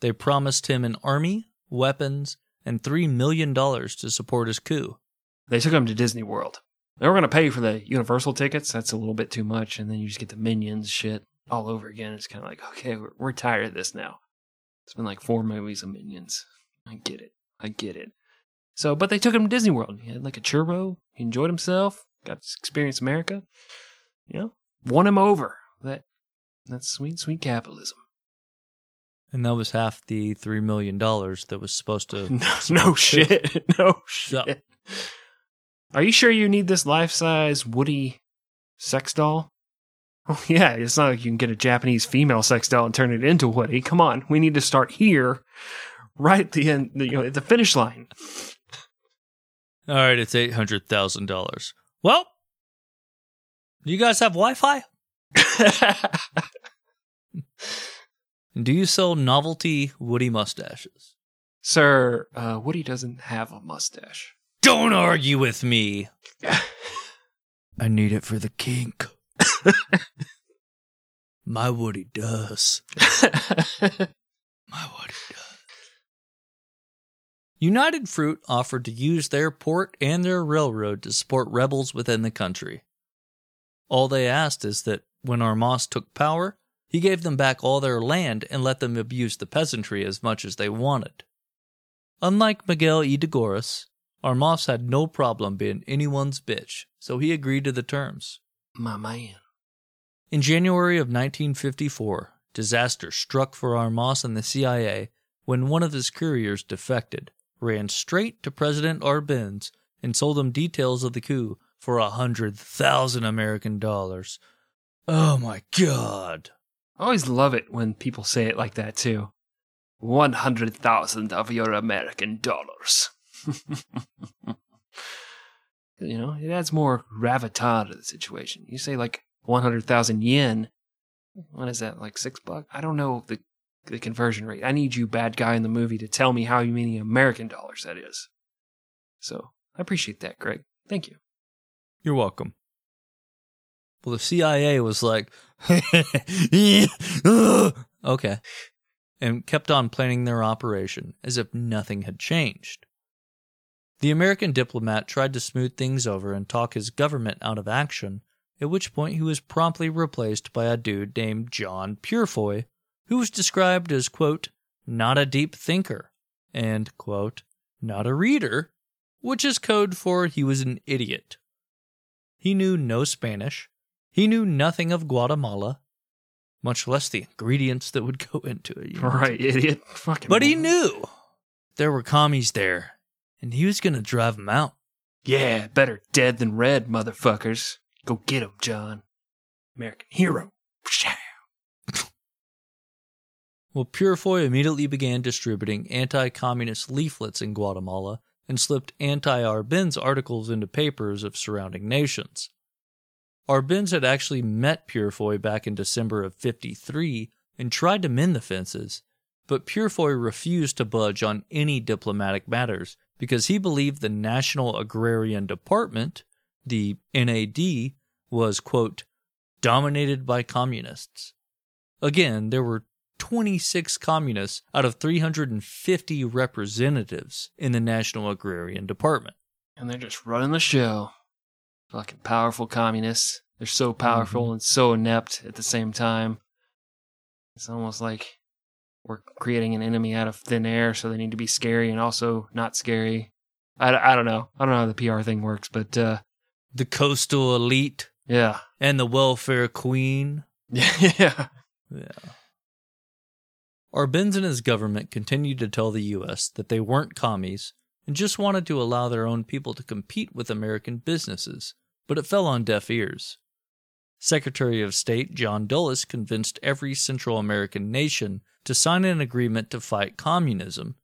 They promised him an army, weapons, and $3 million to support his coup. they took him to Disney World. They were going to pay for the Universal tickets. That's a little bit too much. And then you just get the Minions shit all over again. It's kind of like, okay, we're, we're tired of this now. It's been like four movies of Minions. I get it. I get it. So, but they took him to Disney World. He had like a churro. He enjoyed himself. Got to experience America. You know, won him over. That that's sweet, sweet capitalism. And that was half the $3 million that was supposed to. No, no shit. No shit. Are you sure you need this life size Woody sex doll? Oh, yeah, it's not like you can get a Japanese female sex doll and turn it into Woody. Come on, we need to start here, right at the end, you know, at the finish line. All right, it's $800,000. Well, do you guys have Wi Fi? Do you sell novelty Woody mustaches? Sir, uh, Woody doesn't have a mustache. Don't argue with me. I need it for the kink. My Woody does. My Woody does. United Fruit offered to use their port and their railroad to support rebels within the country. All they asked is that when Armas took power, he gave them back all their land and let them abuse the peasantry as much as they wanted. Unlike Miguel Ydigoras, Armas had no problem being anyone's bitch, so he agreed to the terms. My man. In January of 1954, disaster struck for Armas and the CIA when one of his couriers defected, ran straight to President Arbenz, and sold him details of the coup for a hundred thousand American dollars. Oh my god. I always love it when people say it like that too. 100,000 of your American dollars. you know, it adds more gravitas to the situation. You say like 100,000 yen. What is that, like six bucks? I don't know the, the conversion rate. I need you, bad guy in the movie, to tell me how many American dollars that is. So I appreciate that, Greg. Thank you. You're welcome. Well, the CIA was like, okay, and kept on planning their operation as if nothing had changed. The American diplomat tried to smooth things over and talk his government out of action, at which point he was promptly replaced by a dude named John Peurifoy, who was described as, quote, not a deep thinker, and, quote, not a reader, which is code for he was an idiot. He knew no Spanish. He knew nothing of Guatemala, much less the ingredients that would go into it. you know. Right, idiot. Fucking But he knew there were commies there, and he was going to drive them out. Yeah, better dead than red, motherfuckers. Go get 'em, John. American hero. Well, Peurifoy immediately began distributing anti communist leaflets in Guatemala and slipped anti Arbenz articles into papers of surrounding nations. Arbenz had actually met Peurifoy back in December of 53 and tried to mend the fences, but Peurifoy refused to budge on any diplomatic matters because he believed the National Agrarian Department, the NAD, was, quote, dominated by communists. Again, there were 26 communists out of 350 representatives in the National Agrarian Department. And they're just running the show. Fucking powerful communists. They're so powerful and so inept at the same time. It's almost like we're creating an enemy out of thin air, so they need to be scary and also not scary. I, I don't know. I don't know how the PR thing works, but uh, The coastal elite yeah. and the welfare queen. yeah. Yeah. Arbenz and his government continued to tell the U.S. that they weren't commies and just wanted to allow their own people to compete with American businesses, but it fell on deaf ears. Secretary of State John Dulles convinced every Central American nation to sign an agreement to fight communism,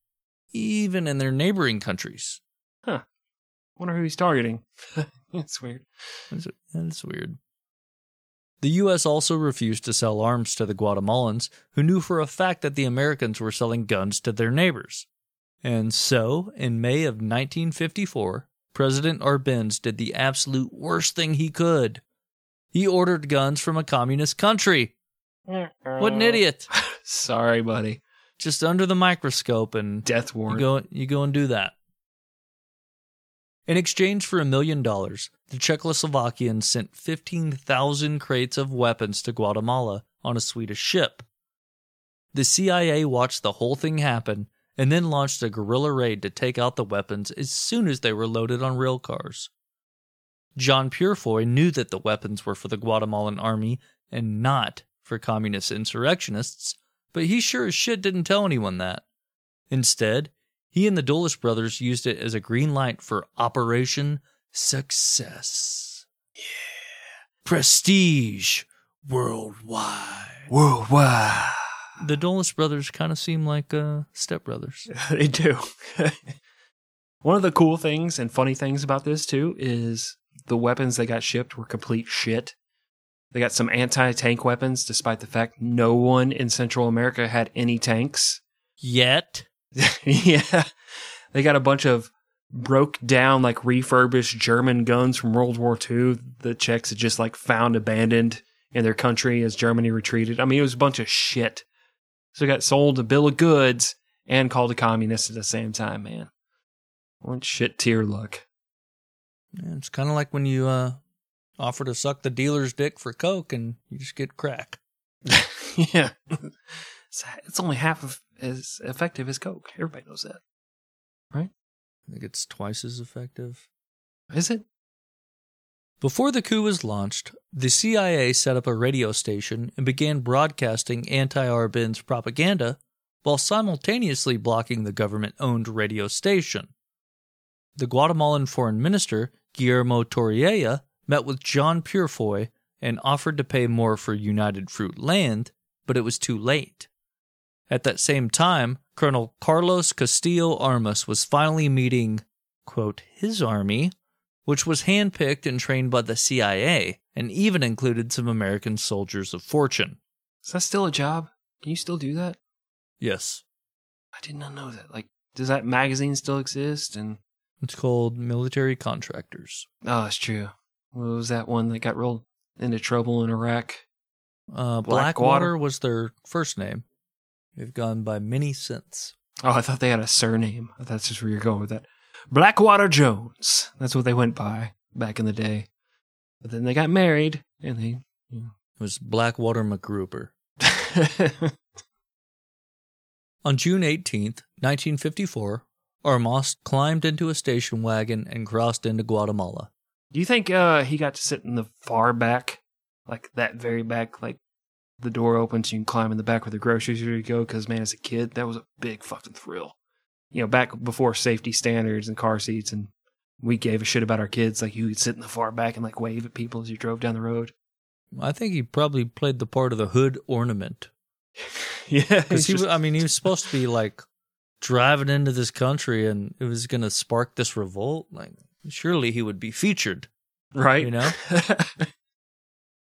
even in their neighboring countries. Huh. Wonder who he's targeting. That's weird. That's, that's weird. The U.S. also refused to sell arms to the Guatemalans, who knew for a fact that the Americans were selling guns to their neighbors. And so, in May of 1954, President Arbenz did the absolute worst thing he could. He ordered guns from a communist country. What an idiot. Sorry, buddy. Just under the microscope and Death you warrant. go, you go and do that. In exchange for a million dollars, the Czechoslovakians sent 15,000 crates of weapons to Guatemala on a Swedish ship. The CIA watched the whole thing happen and then launched a guerrilla raid to take out the weapons as soon as they were loaded on rail cars. John Peurifoy knew that the weapons were for the Guatemalan army and not for communist insurrectionists, but he sure as shit didn't tell anyone that. Instead, he and the Dulles brothers used it as a green light for Operation Success. Yeah. Prestige worldwide. Worldwide. The Dulles brothers kind of seem like uh, stepbrothers. they do. One of the cool things and funny things about this too is the weapons they got shipped were complete shit. They got some anti-tank weapons, despite the fact no one in Central America had any tanks. Yet, yeah, they got a bunch of broke down, like refurbished German guns from World War II. The Czechs had just like found abandoned in their country as Germany retreated. I mean, it was a bunch of shit. So it got sold a bill of goods and called a communist at the same time, man. What shit tier luck. Yeah, it's kind of like when you uh, offer to suck the dealer's dick for coke and you just get crack. yeah. It's, it's only half of as effective as Coke. Everybody knows that. Right? I think it's twice as effective. Is it? Before the coup was launched, the CIA set up a radio station and began broadcasting anti Arbenz propaganda while simultaneously blocking the government owned radio station. The Guatemalan foreign minister, Guillermo Toriello, met with John Peurifoy and offered to pay more for United Fruit land, but it was too late. At that same time, Colonel Carlos Castillo Armas was finally meeting, quote, his army, which was handpicked and trained by the CIA and even included some American soldiers of fortune. Is that still a job? Can you still do that? Yes. I did not know that. Like, does that magazine still exist? And It's called military contractors. oh, that's true. What was that one that got real into trouble in Iraq? Uh, Blackwater? Blackwater was their first name. They've gone by many since. Oh, I thought they had a surname. That's just where you're going with that. Blackwater Jones. That's what they went by back in the day. But then they got married, and they. It was Blackwater McGruber. On June 18th, 1954, Armas climbed into a station wagon and crossed into Guatemala. Do you think uh, he got to sit in the far back, like that very back, like the door opens, you can climb in the back where the groceries usually go? Because man, as a kid, that was a big fucking thrill. You know, back before safety standards and car seats, and we gave a shit about our kids. Like you could sit in the far back and like wave at people as you drove down the road. I think he probably played the part of the hood ornament. yeah, Because he, was, I mean, he was supposed to be like driving into this country and it was going to spark this revolt. Like, surely he would be featured. right. You know?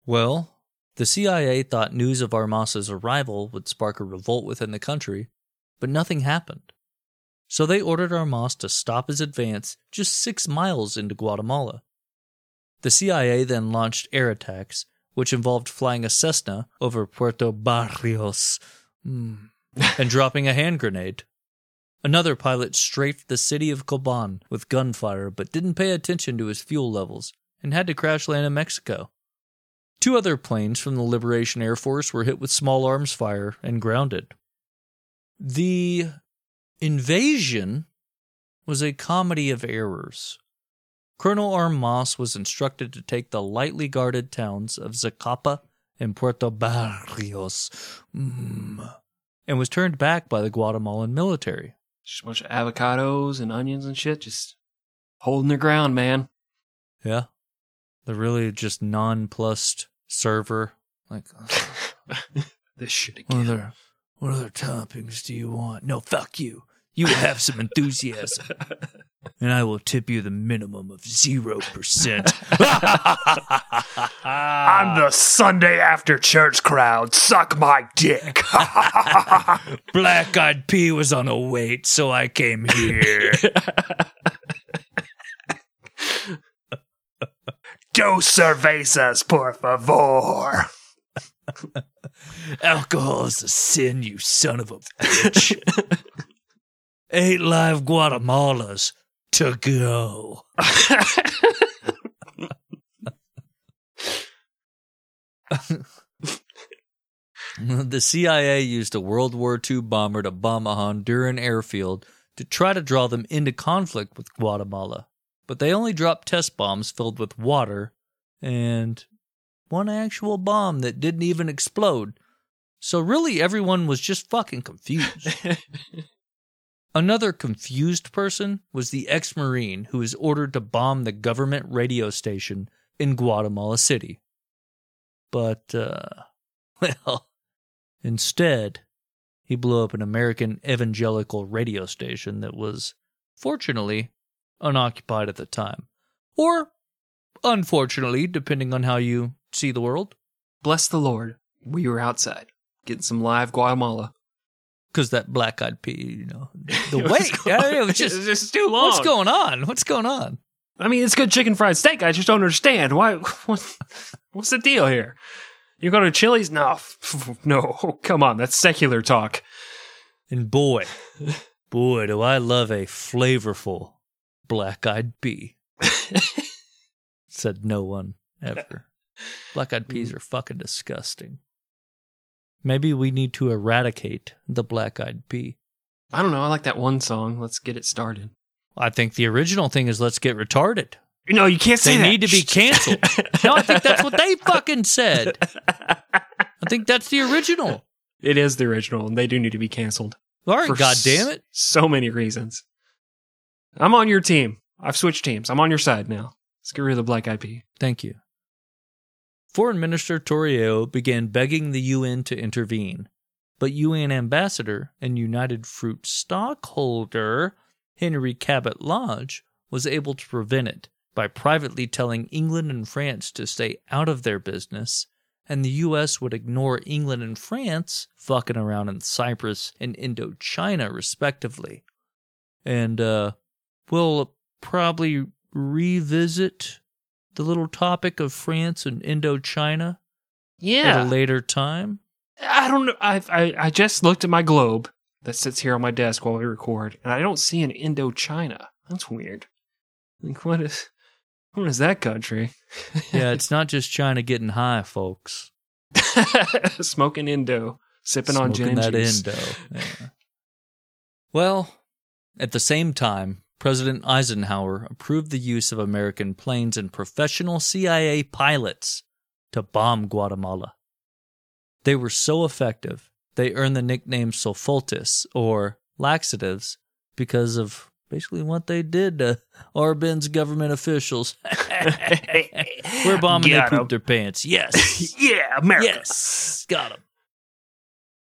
Well, the CIA thought news of Armas's arrival would spark a revolt within the country, but nothing happened. So they ordered Armas to stop his advance just six miles into Guatemala. The CIA then launched air attacks, which involved flying a Cessna over Puerto Barrios mm, and dropping a hand grenade. Another pilot strafed the city of Coban with gunfire but didn't pay attention to his fuel levels and had to crash land in Mexico. Two other planes from the Liberation Air Force were hit with small arms fire and grounded. The invasion was a comedy of errors. Colonel Armas was instructed to take the lightly guarded towns of Zacapa and Puerto Barrios mm, and was turned back by the Guatemalan military. Just a bunch of avocados and onions and shit, just holding their ground, man. Yeah. They're really just nonplussed server. Like, this shit what again. other, what other toppings do you want? No, fuck you. You will have some enthusiasm. and I will tip you the minimum of 0%. I'm the Sunday after church crowd. Suck my dick. Black Eyed Pea was on a wait, so I came here. Dos cervezas, por favor. Alcohol is a sin, you son of a bitch. Eight live Guatemalas to go. the CIA used a World War II bomber to bomb a Honduran airfield to try to draw them into conflict with Guatemala. But they only dropped test bombs filled with water and one actual bomb that didn't even explode. So really everyone was just fucking confused. Another confused person was the ex Marine who was ordered to bomb the government radio station in Guatemala City. But, uh, well, instead, he blew up an American evangelical radio station that was, fortunately, unoccupied at the time. Or, unfortunately, depending on how you see the world, Bless the Lord. We were outside getting some live Guatemala. because that black eyed pea, you know, the wait, going- it was just, it's just too long. what's going on? What's going on? I mean, it's good chicken fried steak. I just don't understand why. What, what's the deal here? You go to Chili's? No, no. Come on, that's secular talk. And boy, boy, do I love a flavorful black eyed pea. Said no one ever. Black eyed peas mm. are fucking disgusting. Maybe we need to eradicate the black eyed pea. I don't know. I like that one song. Let's get it started. I think the original thing is let's get retarded. No, you can't say They that. need to be canceled. no, I think that's what they fucking said. I think that's the original. It is the original, and they do need to be canceled. All right, for God damn it. So many reasons. I'm on your team. I've switched teams. I'm on your side now. Let's get rid of the black IP. Thank you. Foreign Minister Toriello began begging the UN to intervene, but UN ambassador and United Fruit stockholder Henry Cabot Lodge was able to prevent it by privately telling England and France to stay out of their business, and the US would ignore England and France fucking around in Cyprus and Indochina, respectively. And, uh, we'll probably revisit the little topic of France and Indochina at a later time. I don't know. I, I I just looked at my globe that sits here on my desk while we record, and I don't see an Indochina. That's weird. Like, what is what is that country? Yeah, it's not just China getting high, folks. Smoking Indo, sipping on gin Smoking that juice. Indo. Yeah. Well, at the same time, President Eisenhower approved the use of American planes and professional CIA pilots to bomb Guatemala. They were so effective, they earned the nickname sulfatos, or laxatives, because of basically what they did to Arbenz' government officials. We're bombing, they Got 'em. pooped their pants. Yes. yeah, America. Yes, got them.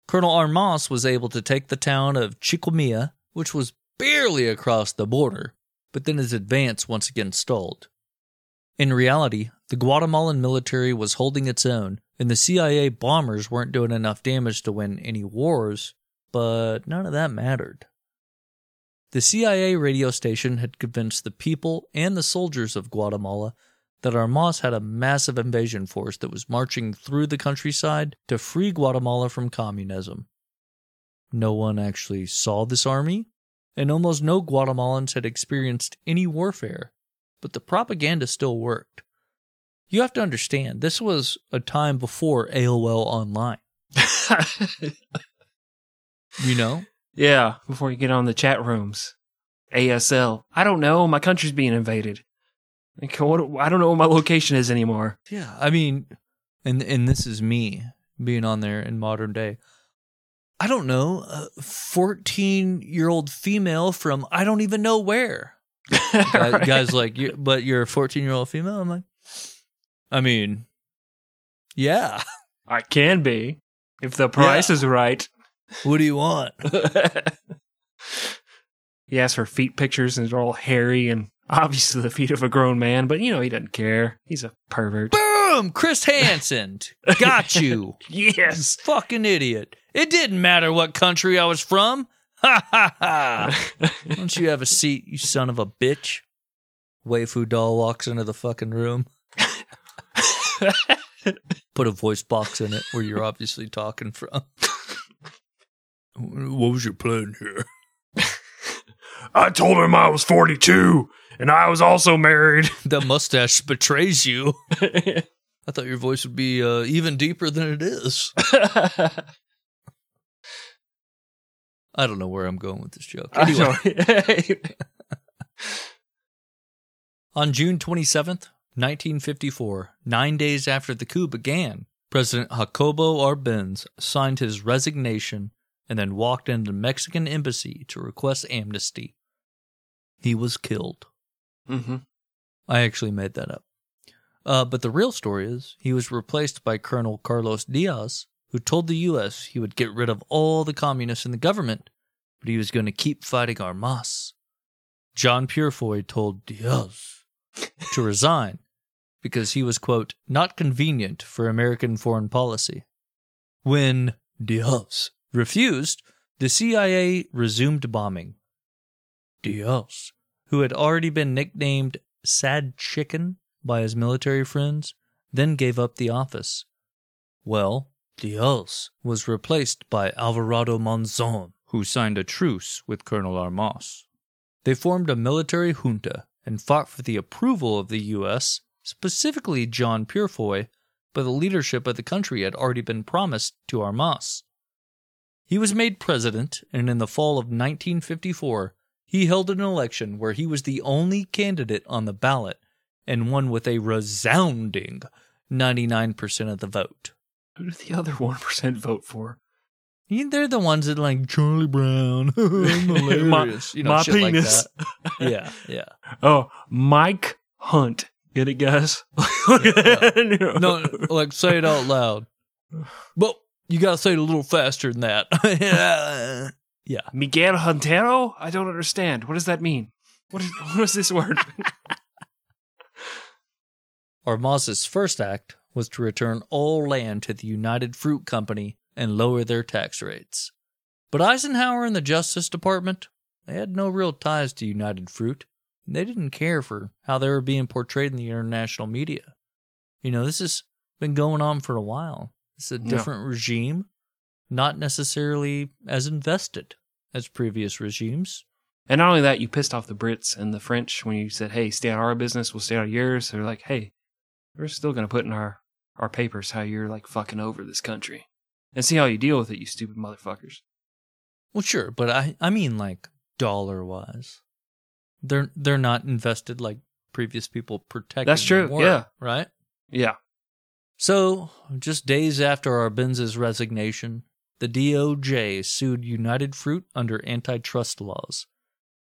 Colonel Armas was able to take the town of Chiquimula, which was barely across the border, but then his advance once again stalled. In reality, the Guatemalan military was holding its own, and the CIA bombers weren't doing enough damage to win any wars, but none of that mattered. The CIA radio station had convinced the people and the soldiers of Guatemala that Armas had a massive invasion force that was marching through the countryside to free Guatemala from communism. No one actually saw this army, and almost no Guatemalans had experienced any warfare, but the propaganda still worked. You have to understand, this was a time before AOL Online, you know? yeah, before you get on the chat rooms. ASL. I don't know. My country's being invaded. Like, what, I don't know what my location is anymore. Yeah, I mean, and and this is me being on there in modern day. I don't know, a 14 year old female from I don't even know where. Right. Guys like, you, but you're a 14 year old female? I'm like, I mean, yeah. I can be if the price Yeah. is right. What do you want? he asks for feet pictures and they're all hairy and obviously the feet of a grown man, but you know he doesn't care. He's a pervert. Boom! Chris Hansen. Got you. yes. Fucking idiot. It didn't matter what country I was from. Ha ha ha. Don't you have a seat, you son of a bitch? Waifu doll walks into the fucking room. Put a voice box in it where you're obviously talking from. what was your plan here? I told him I was 42 and I was also married. The mustache betrays you. I thought your voice would be uh, even deeper than it is. I don't know where I'm going with this joke. Anyway, On June 27th, 1954, nine days after the coup began, President Jacobo Arbenz signed his resignation and then walked into the Mexican embassy to request amnesty. He was killed. Hmm I actually made that up. Uh, but the real story is he was replaced by Colonel Carlos Diaz, who told the U.S. he would get rid of all the communists in the government, but he was going to keep fighting Armas. John Peurifoy told Diaz to resign because he was, quote, not convenient for American foreign policy. When Diaz refused, the CIA resumed bombing. Diaz, who had already been nicknamed Sad Chicken by his military friends, then gave up the office. Well, Diaz was replaced by Alvarado Monzon, who signed a truce with Colonel Armas. They formed a military junta and fought for the approval of the U.S., specifically John Peurifoy, but the leadership of the country had already been promised to Armas. He was made president, and in the fall of 1954, he held an election where he was the only candidate on the ballot and won with a resounding 99% of the vote. Who did the other 1% vote for? Yeah, They're the ones that like Charlie Brown, hilarious, you know, my shit penis. like that. Yeah, yeah. Oh, Mike Hunt. Get it, guys? That. No, like say it out loud. But you gotta say it a little faster than that. Yeah. Miguel Huntero? I don't understand. What does that mean? What is, what is this word? Armas's first act was to return all land to the United Fruit Company and lower their tax rates. But Eisenhower and the Justice Department, they had no real ties to United Fruit. They didn't care for how they were being portrayed in the international media. You know, this has been going on for a while. It's a different regime, not necessarily as invested as previous regimes. and not only that, you pissed off the Brits and the French when you said, hey, stay out of our business, we'll stay out of yours. They're like, hey, we're still going to put in our, our papers how you're like fucking over this country. And see how you deal with it, you stupid motherfuckers. Well, sure, but I I mean like dollar wise, they're they're not invested like previous people protecting. That's true, were, yeah. right. Yeah. So just days after Arbenz's resignation, the DOJ sued United Fruit under antitrust laws.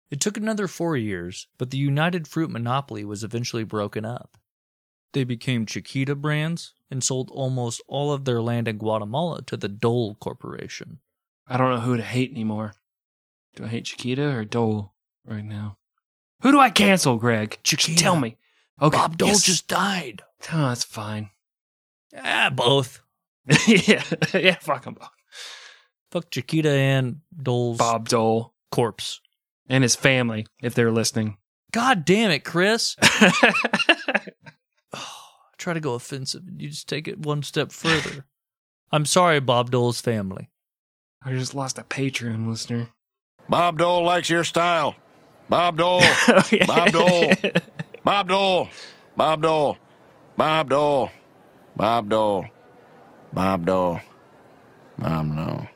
It took another four years, but the United Fruit monopoly was eventually broken up. They became Chiquita brands and sold almost all of their land in Guatemala to the Dole Corporation. I don't know who to hate anymore. Do I hate Chiquita or Dole right now? Who do I cancel, Greg? Chiquita. Tell me. Okay. Bob Dole yes. just died. Oh, that's fine. Ah, both. yeah. Yeah, fuck 'em both. Fuck Chiquita and Dole's Bob Dole corpse and his family if they're listening. God damn it, Chris. try to go offensive. You just take it one step further. I'm sorry, Bob Dole's family. I just lost a Patreon listener. Bob Dole likes your style. Bob Dole. Bob Dole. Bob Dole. Bob Dole. Bob Dole. Bob Dole. Bob Dole. Bob Dole.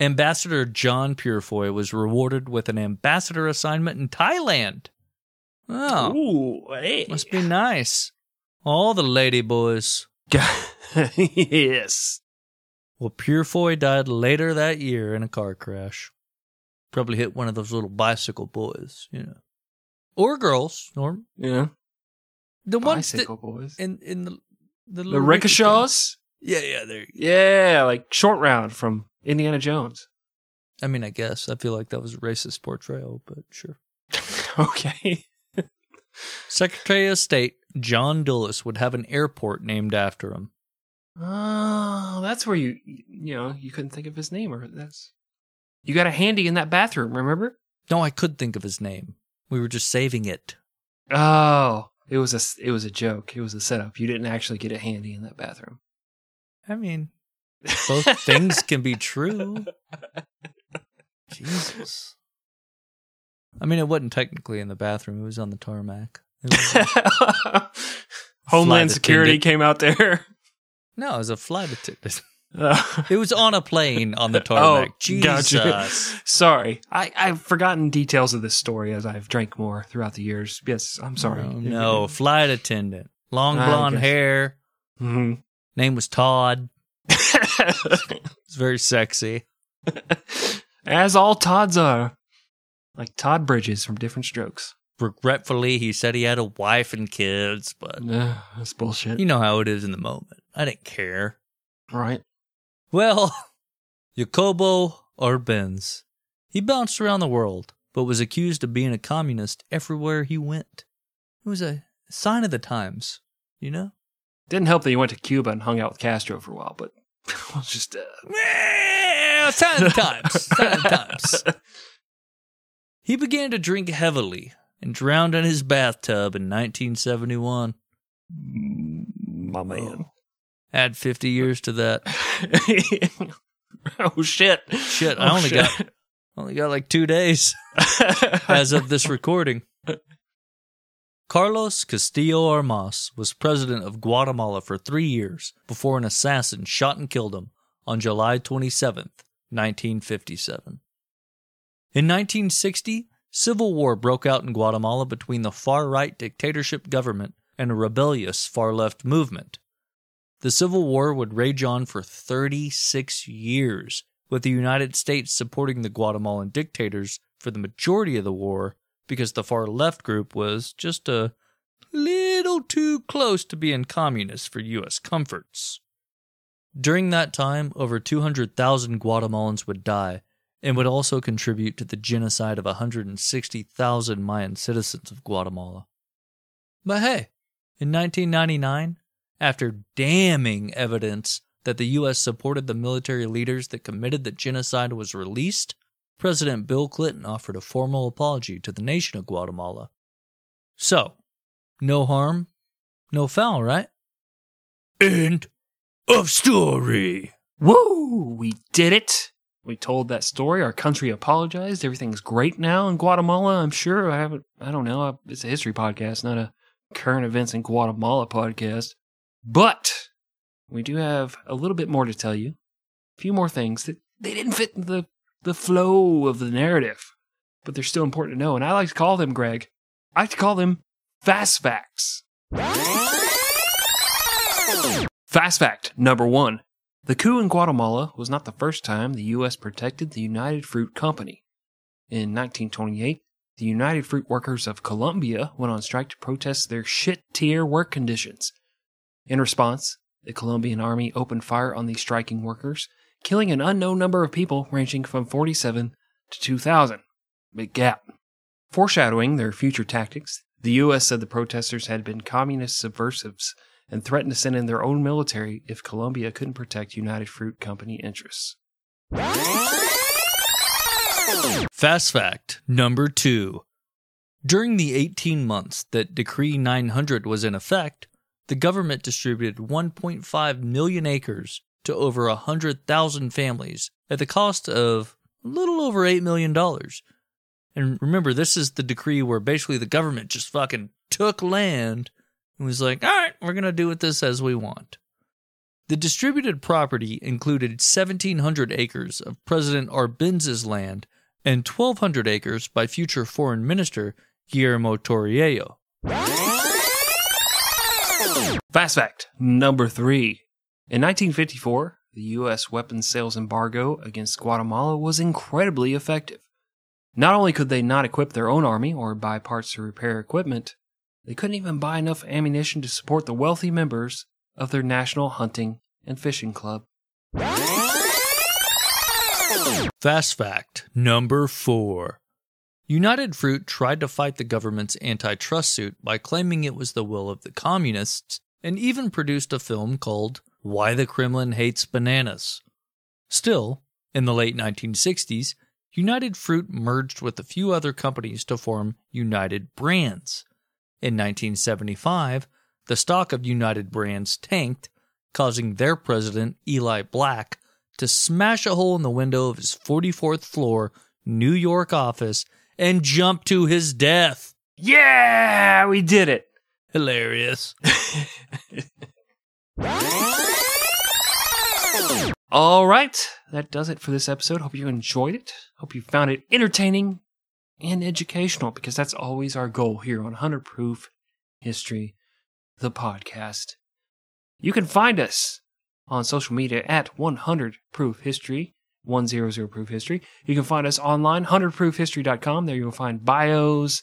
Ambassador John Peurifoy was rewarded with an ambassador assignment in Thailand. Oh, Ooh, hey. must be nice. All the lady boys. yes. Well, Peurifoy died later that year in a car crash. Probably hit one of those little bicycle boys, you know, or girls, or Yeah. the ones that Bicycle boys. in in the the, The rickshaws? Yeah, yeah. There. Yeah, like short round from Indiana Jones. I mean, I guess I feel like that was a racist portrayal, but sure. okay. Secretary of State John Dulles would have an airport named after him. Oh, that's where you you know, you couldn't think of his name or that's You got a handy in that bathroom, remember? No, I could think of his name. We were just saving it. Oh, it was a it was a joke. It was a setup. You didn't actually get a handy in that bathroom. I mean, both things can be true. Jesus. I mean, it wasn't technically in the bathroom. It was on the tarmac. Homeland Security attendant. came out there. no, it was a flight attendant. Uh, It was on a plane on the tarmac. Oh, Jesus. gotcha. Sorry, I, I've forgotten details of this story as I've drank more throughout the years. Yes, I'm sorry. Oh, no, flight attendant. Long blonde hair. Mhm. Name was Todd. It's very sexy. As all Todds are, like Todd Bridges from Different Strokes. Regretfully, he said he had a wife and kids, but Nah, that's bullshit. you know how it is in the moment. I didn't care. right? Well, Jacobo Arbenz. He bounced around the world, but was accused of being a communist everywhere he went. It was a sign of the times, you know? Didn't help that he went to Cuba and hung out with Castro for a while, but we'll just uh, of the times. Sign of the times. He began to drink heavily and drowned in his bathtub in 1971. my man. Add 50 years to that. oh shit! Shit, I Oh, only shit. got only got like 2 days as of this recording. Carlos Castillo Armas was president of Guatemala for 3 years before an assassin shot and killed him on July 27th, 1957. In 1960, civil war broke out in Guatemala between the far right dictatorship government and a rebellious far left movement. The Civil War would rage on for 36 years, with the United States supporting the Guatemalan dictators for the majority of the war because the far left group was just a little too close to being communist for U.S. comforts. During that time, over 200,000 Guatemalans would die and would also contribute to the genocide of 160,000 Mayan citizens of Guatemala. But hey, in 1999, after damning evidence that the U.S. supported the military leaders that committed the genocide was released, President Bill Clinton offered a formal apology to the nation of Guatemala. So, no harm, no foul, right? End of story. Woo! We did it. We told that story. Our country apologized. Everything's great now in Guatemala. I'm sure. I haven't. I don't know. It's a history podcast, not a current events in Guatemala podcast. But we do have a little bit more to tell you. A few more things that they didn't fit in the the flow of the narrative, but they're still important to know. And I like to call them, Greg. I like to call them fast facts. Fast fact number one the coup in Guatemala was not the first time the U.S. protected the United Fruit Company. In 1928, the United Fruit Workers of Colombia went on strike to protest their shit tier work conditions. In response, the Colombian army opened fire on the striking workers, killing an unknown number of people ranging from 47 to 2,000. Big gap. Foreshadowing their future tactics, the U.S. said the protesters had been communist subversives and threatened to send in their own military if Colombia couldn't protect United Fruit Company interests. Fast fact number two. During the 18 months that Decree 900 was in effect, the government distributed 1.5 million acres to over 100,000 families at the cost of a little over $8 million. And remember, this is the decree where basically the government just fucking took land and was like, all right, we're going to do with this as we want. The distributed property included 1,700 acres of President Arbenz's land and 1,200 acres by future Foreign Minister Guillermo Toriello. Fast fact number three. In 1954, the U.S. weapons sales embargo against Guatemala was incredibly effective. Not only could they not equip their own army or buy parts to repair equipment, they couldn't even buy enough ammunition to support the wealthy members of their national hunting and fishing club. Fast fact number four. United Fruit tried to fight the government's antitrust suit by claiming it was the will of the communists and even produced a film called Why the Kremlin Hates Bananas. Still, in the late 1960s, United Fruit merged with a few other companies to form United Brands. In 1975, the stock of United Brands tanked, causing their president, Eli Black, to smash a hole in the window of his 44th floor New York office and jump to his death. Yeah, we did it. Hilarious. All right, that does it for this episode. Hope you enjoyed it. Hope you found it entertaining and educational because that's always our goal here on 100 Proof History, the podcast. You can find us on social media at 100 Proof History, 100 Proof History. You can find us online, 100proofhistory.com. There you'll find bios,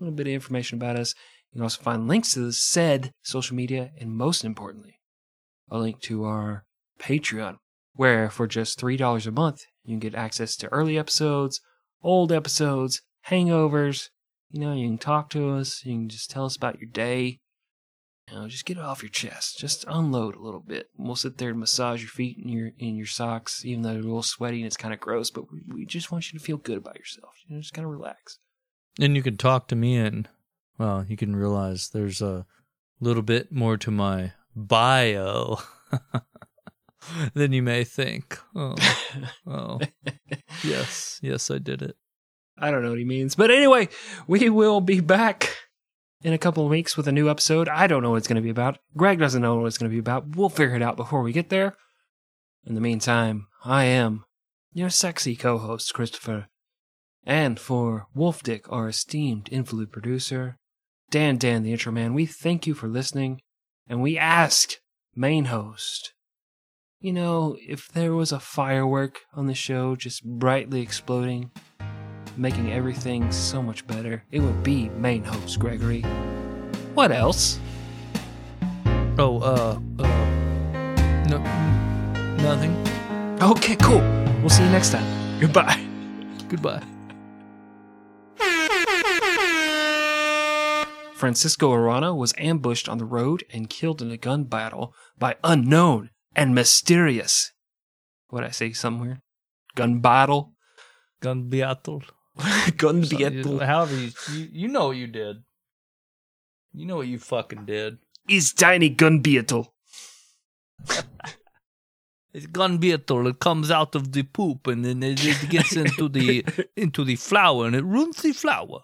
a little bit of information about us. You can also find links to the said social media, and most importantly, a link to our Patreon, where for just $3 a month, you can get access to early episodes, old episodes, hangovers. You know, you can talk to us. You can just tell us about your day. You know, just get it off your chest. Just unload a little bit. We'll sit there and massage your feet in your in your socks, even though they're a little sweaty and it's kind of gross. But we, we just want you to feel good about yourself. You know, just kind of relax. And you can talk to me, and well, you can realize there's a little bit more to my bio than you may think. Oh, oh, yes, yes, I did it. I don't know what he means. But anyway, we will be back in a couple of weeks with a new episode. I don't know what it's going to be about. Greg doesn't know what it's going to be about. We'll figure it out before we get there. In the meantime, I am your sexy co host, Christopher And for Wolf Dick, our esteemed invalid producer, Dan Dan, the intro man, we thank you for listening, and we ask, main host, you know, if there was a firework on the show just brightly exploding, making everything so much better, it would be main host Gregory. What else? Oh, uh, uh, no, nothing. Okay, cool. We'll see you next time. Goodbye. Goodbye. Francisco Arana was ambushed on the road and killed in a gun battle by unknown and mysterious. What I say somewhere? Gun battle? Gun battle. gun battle. However, you, you you know what you did. You know what you fucking did. Is tiny gun battle. It's gun beetle. It comes out of the poop and then it, it gets into the into the flour and it ruins the flour.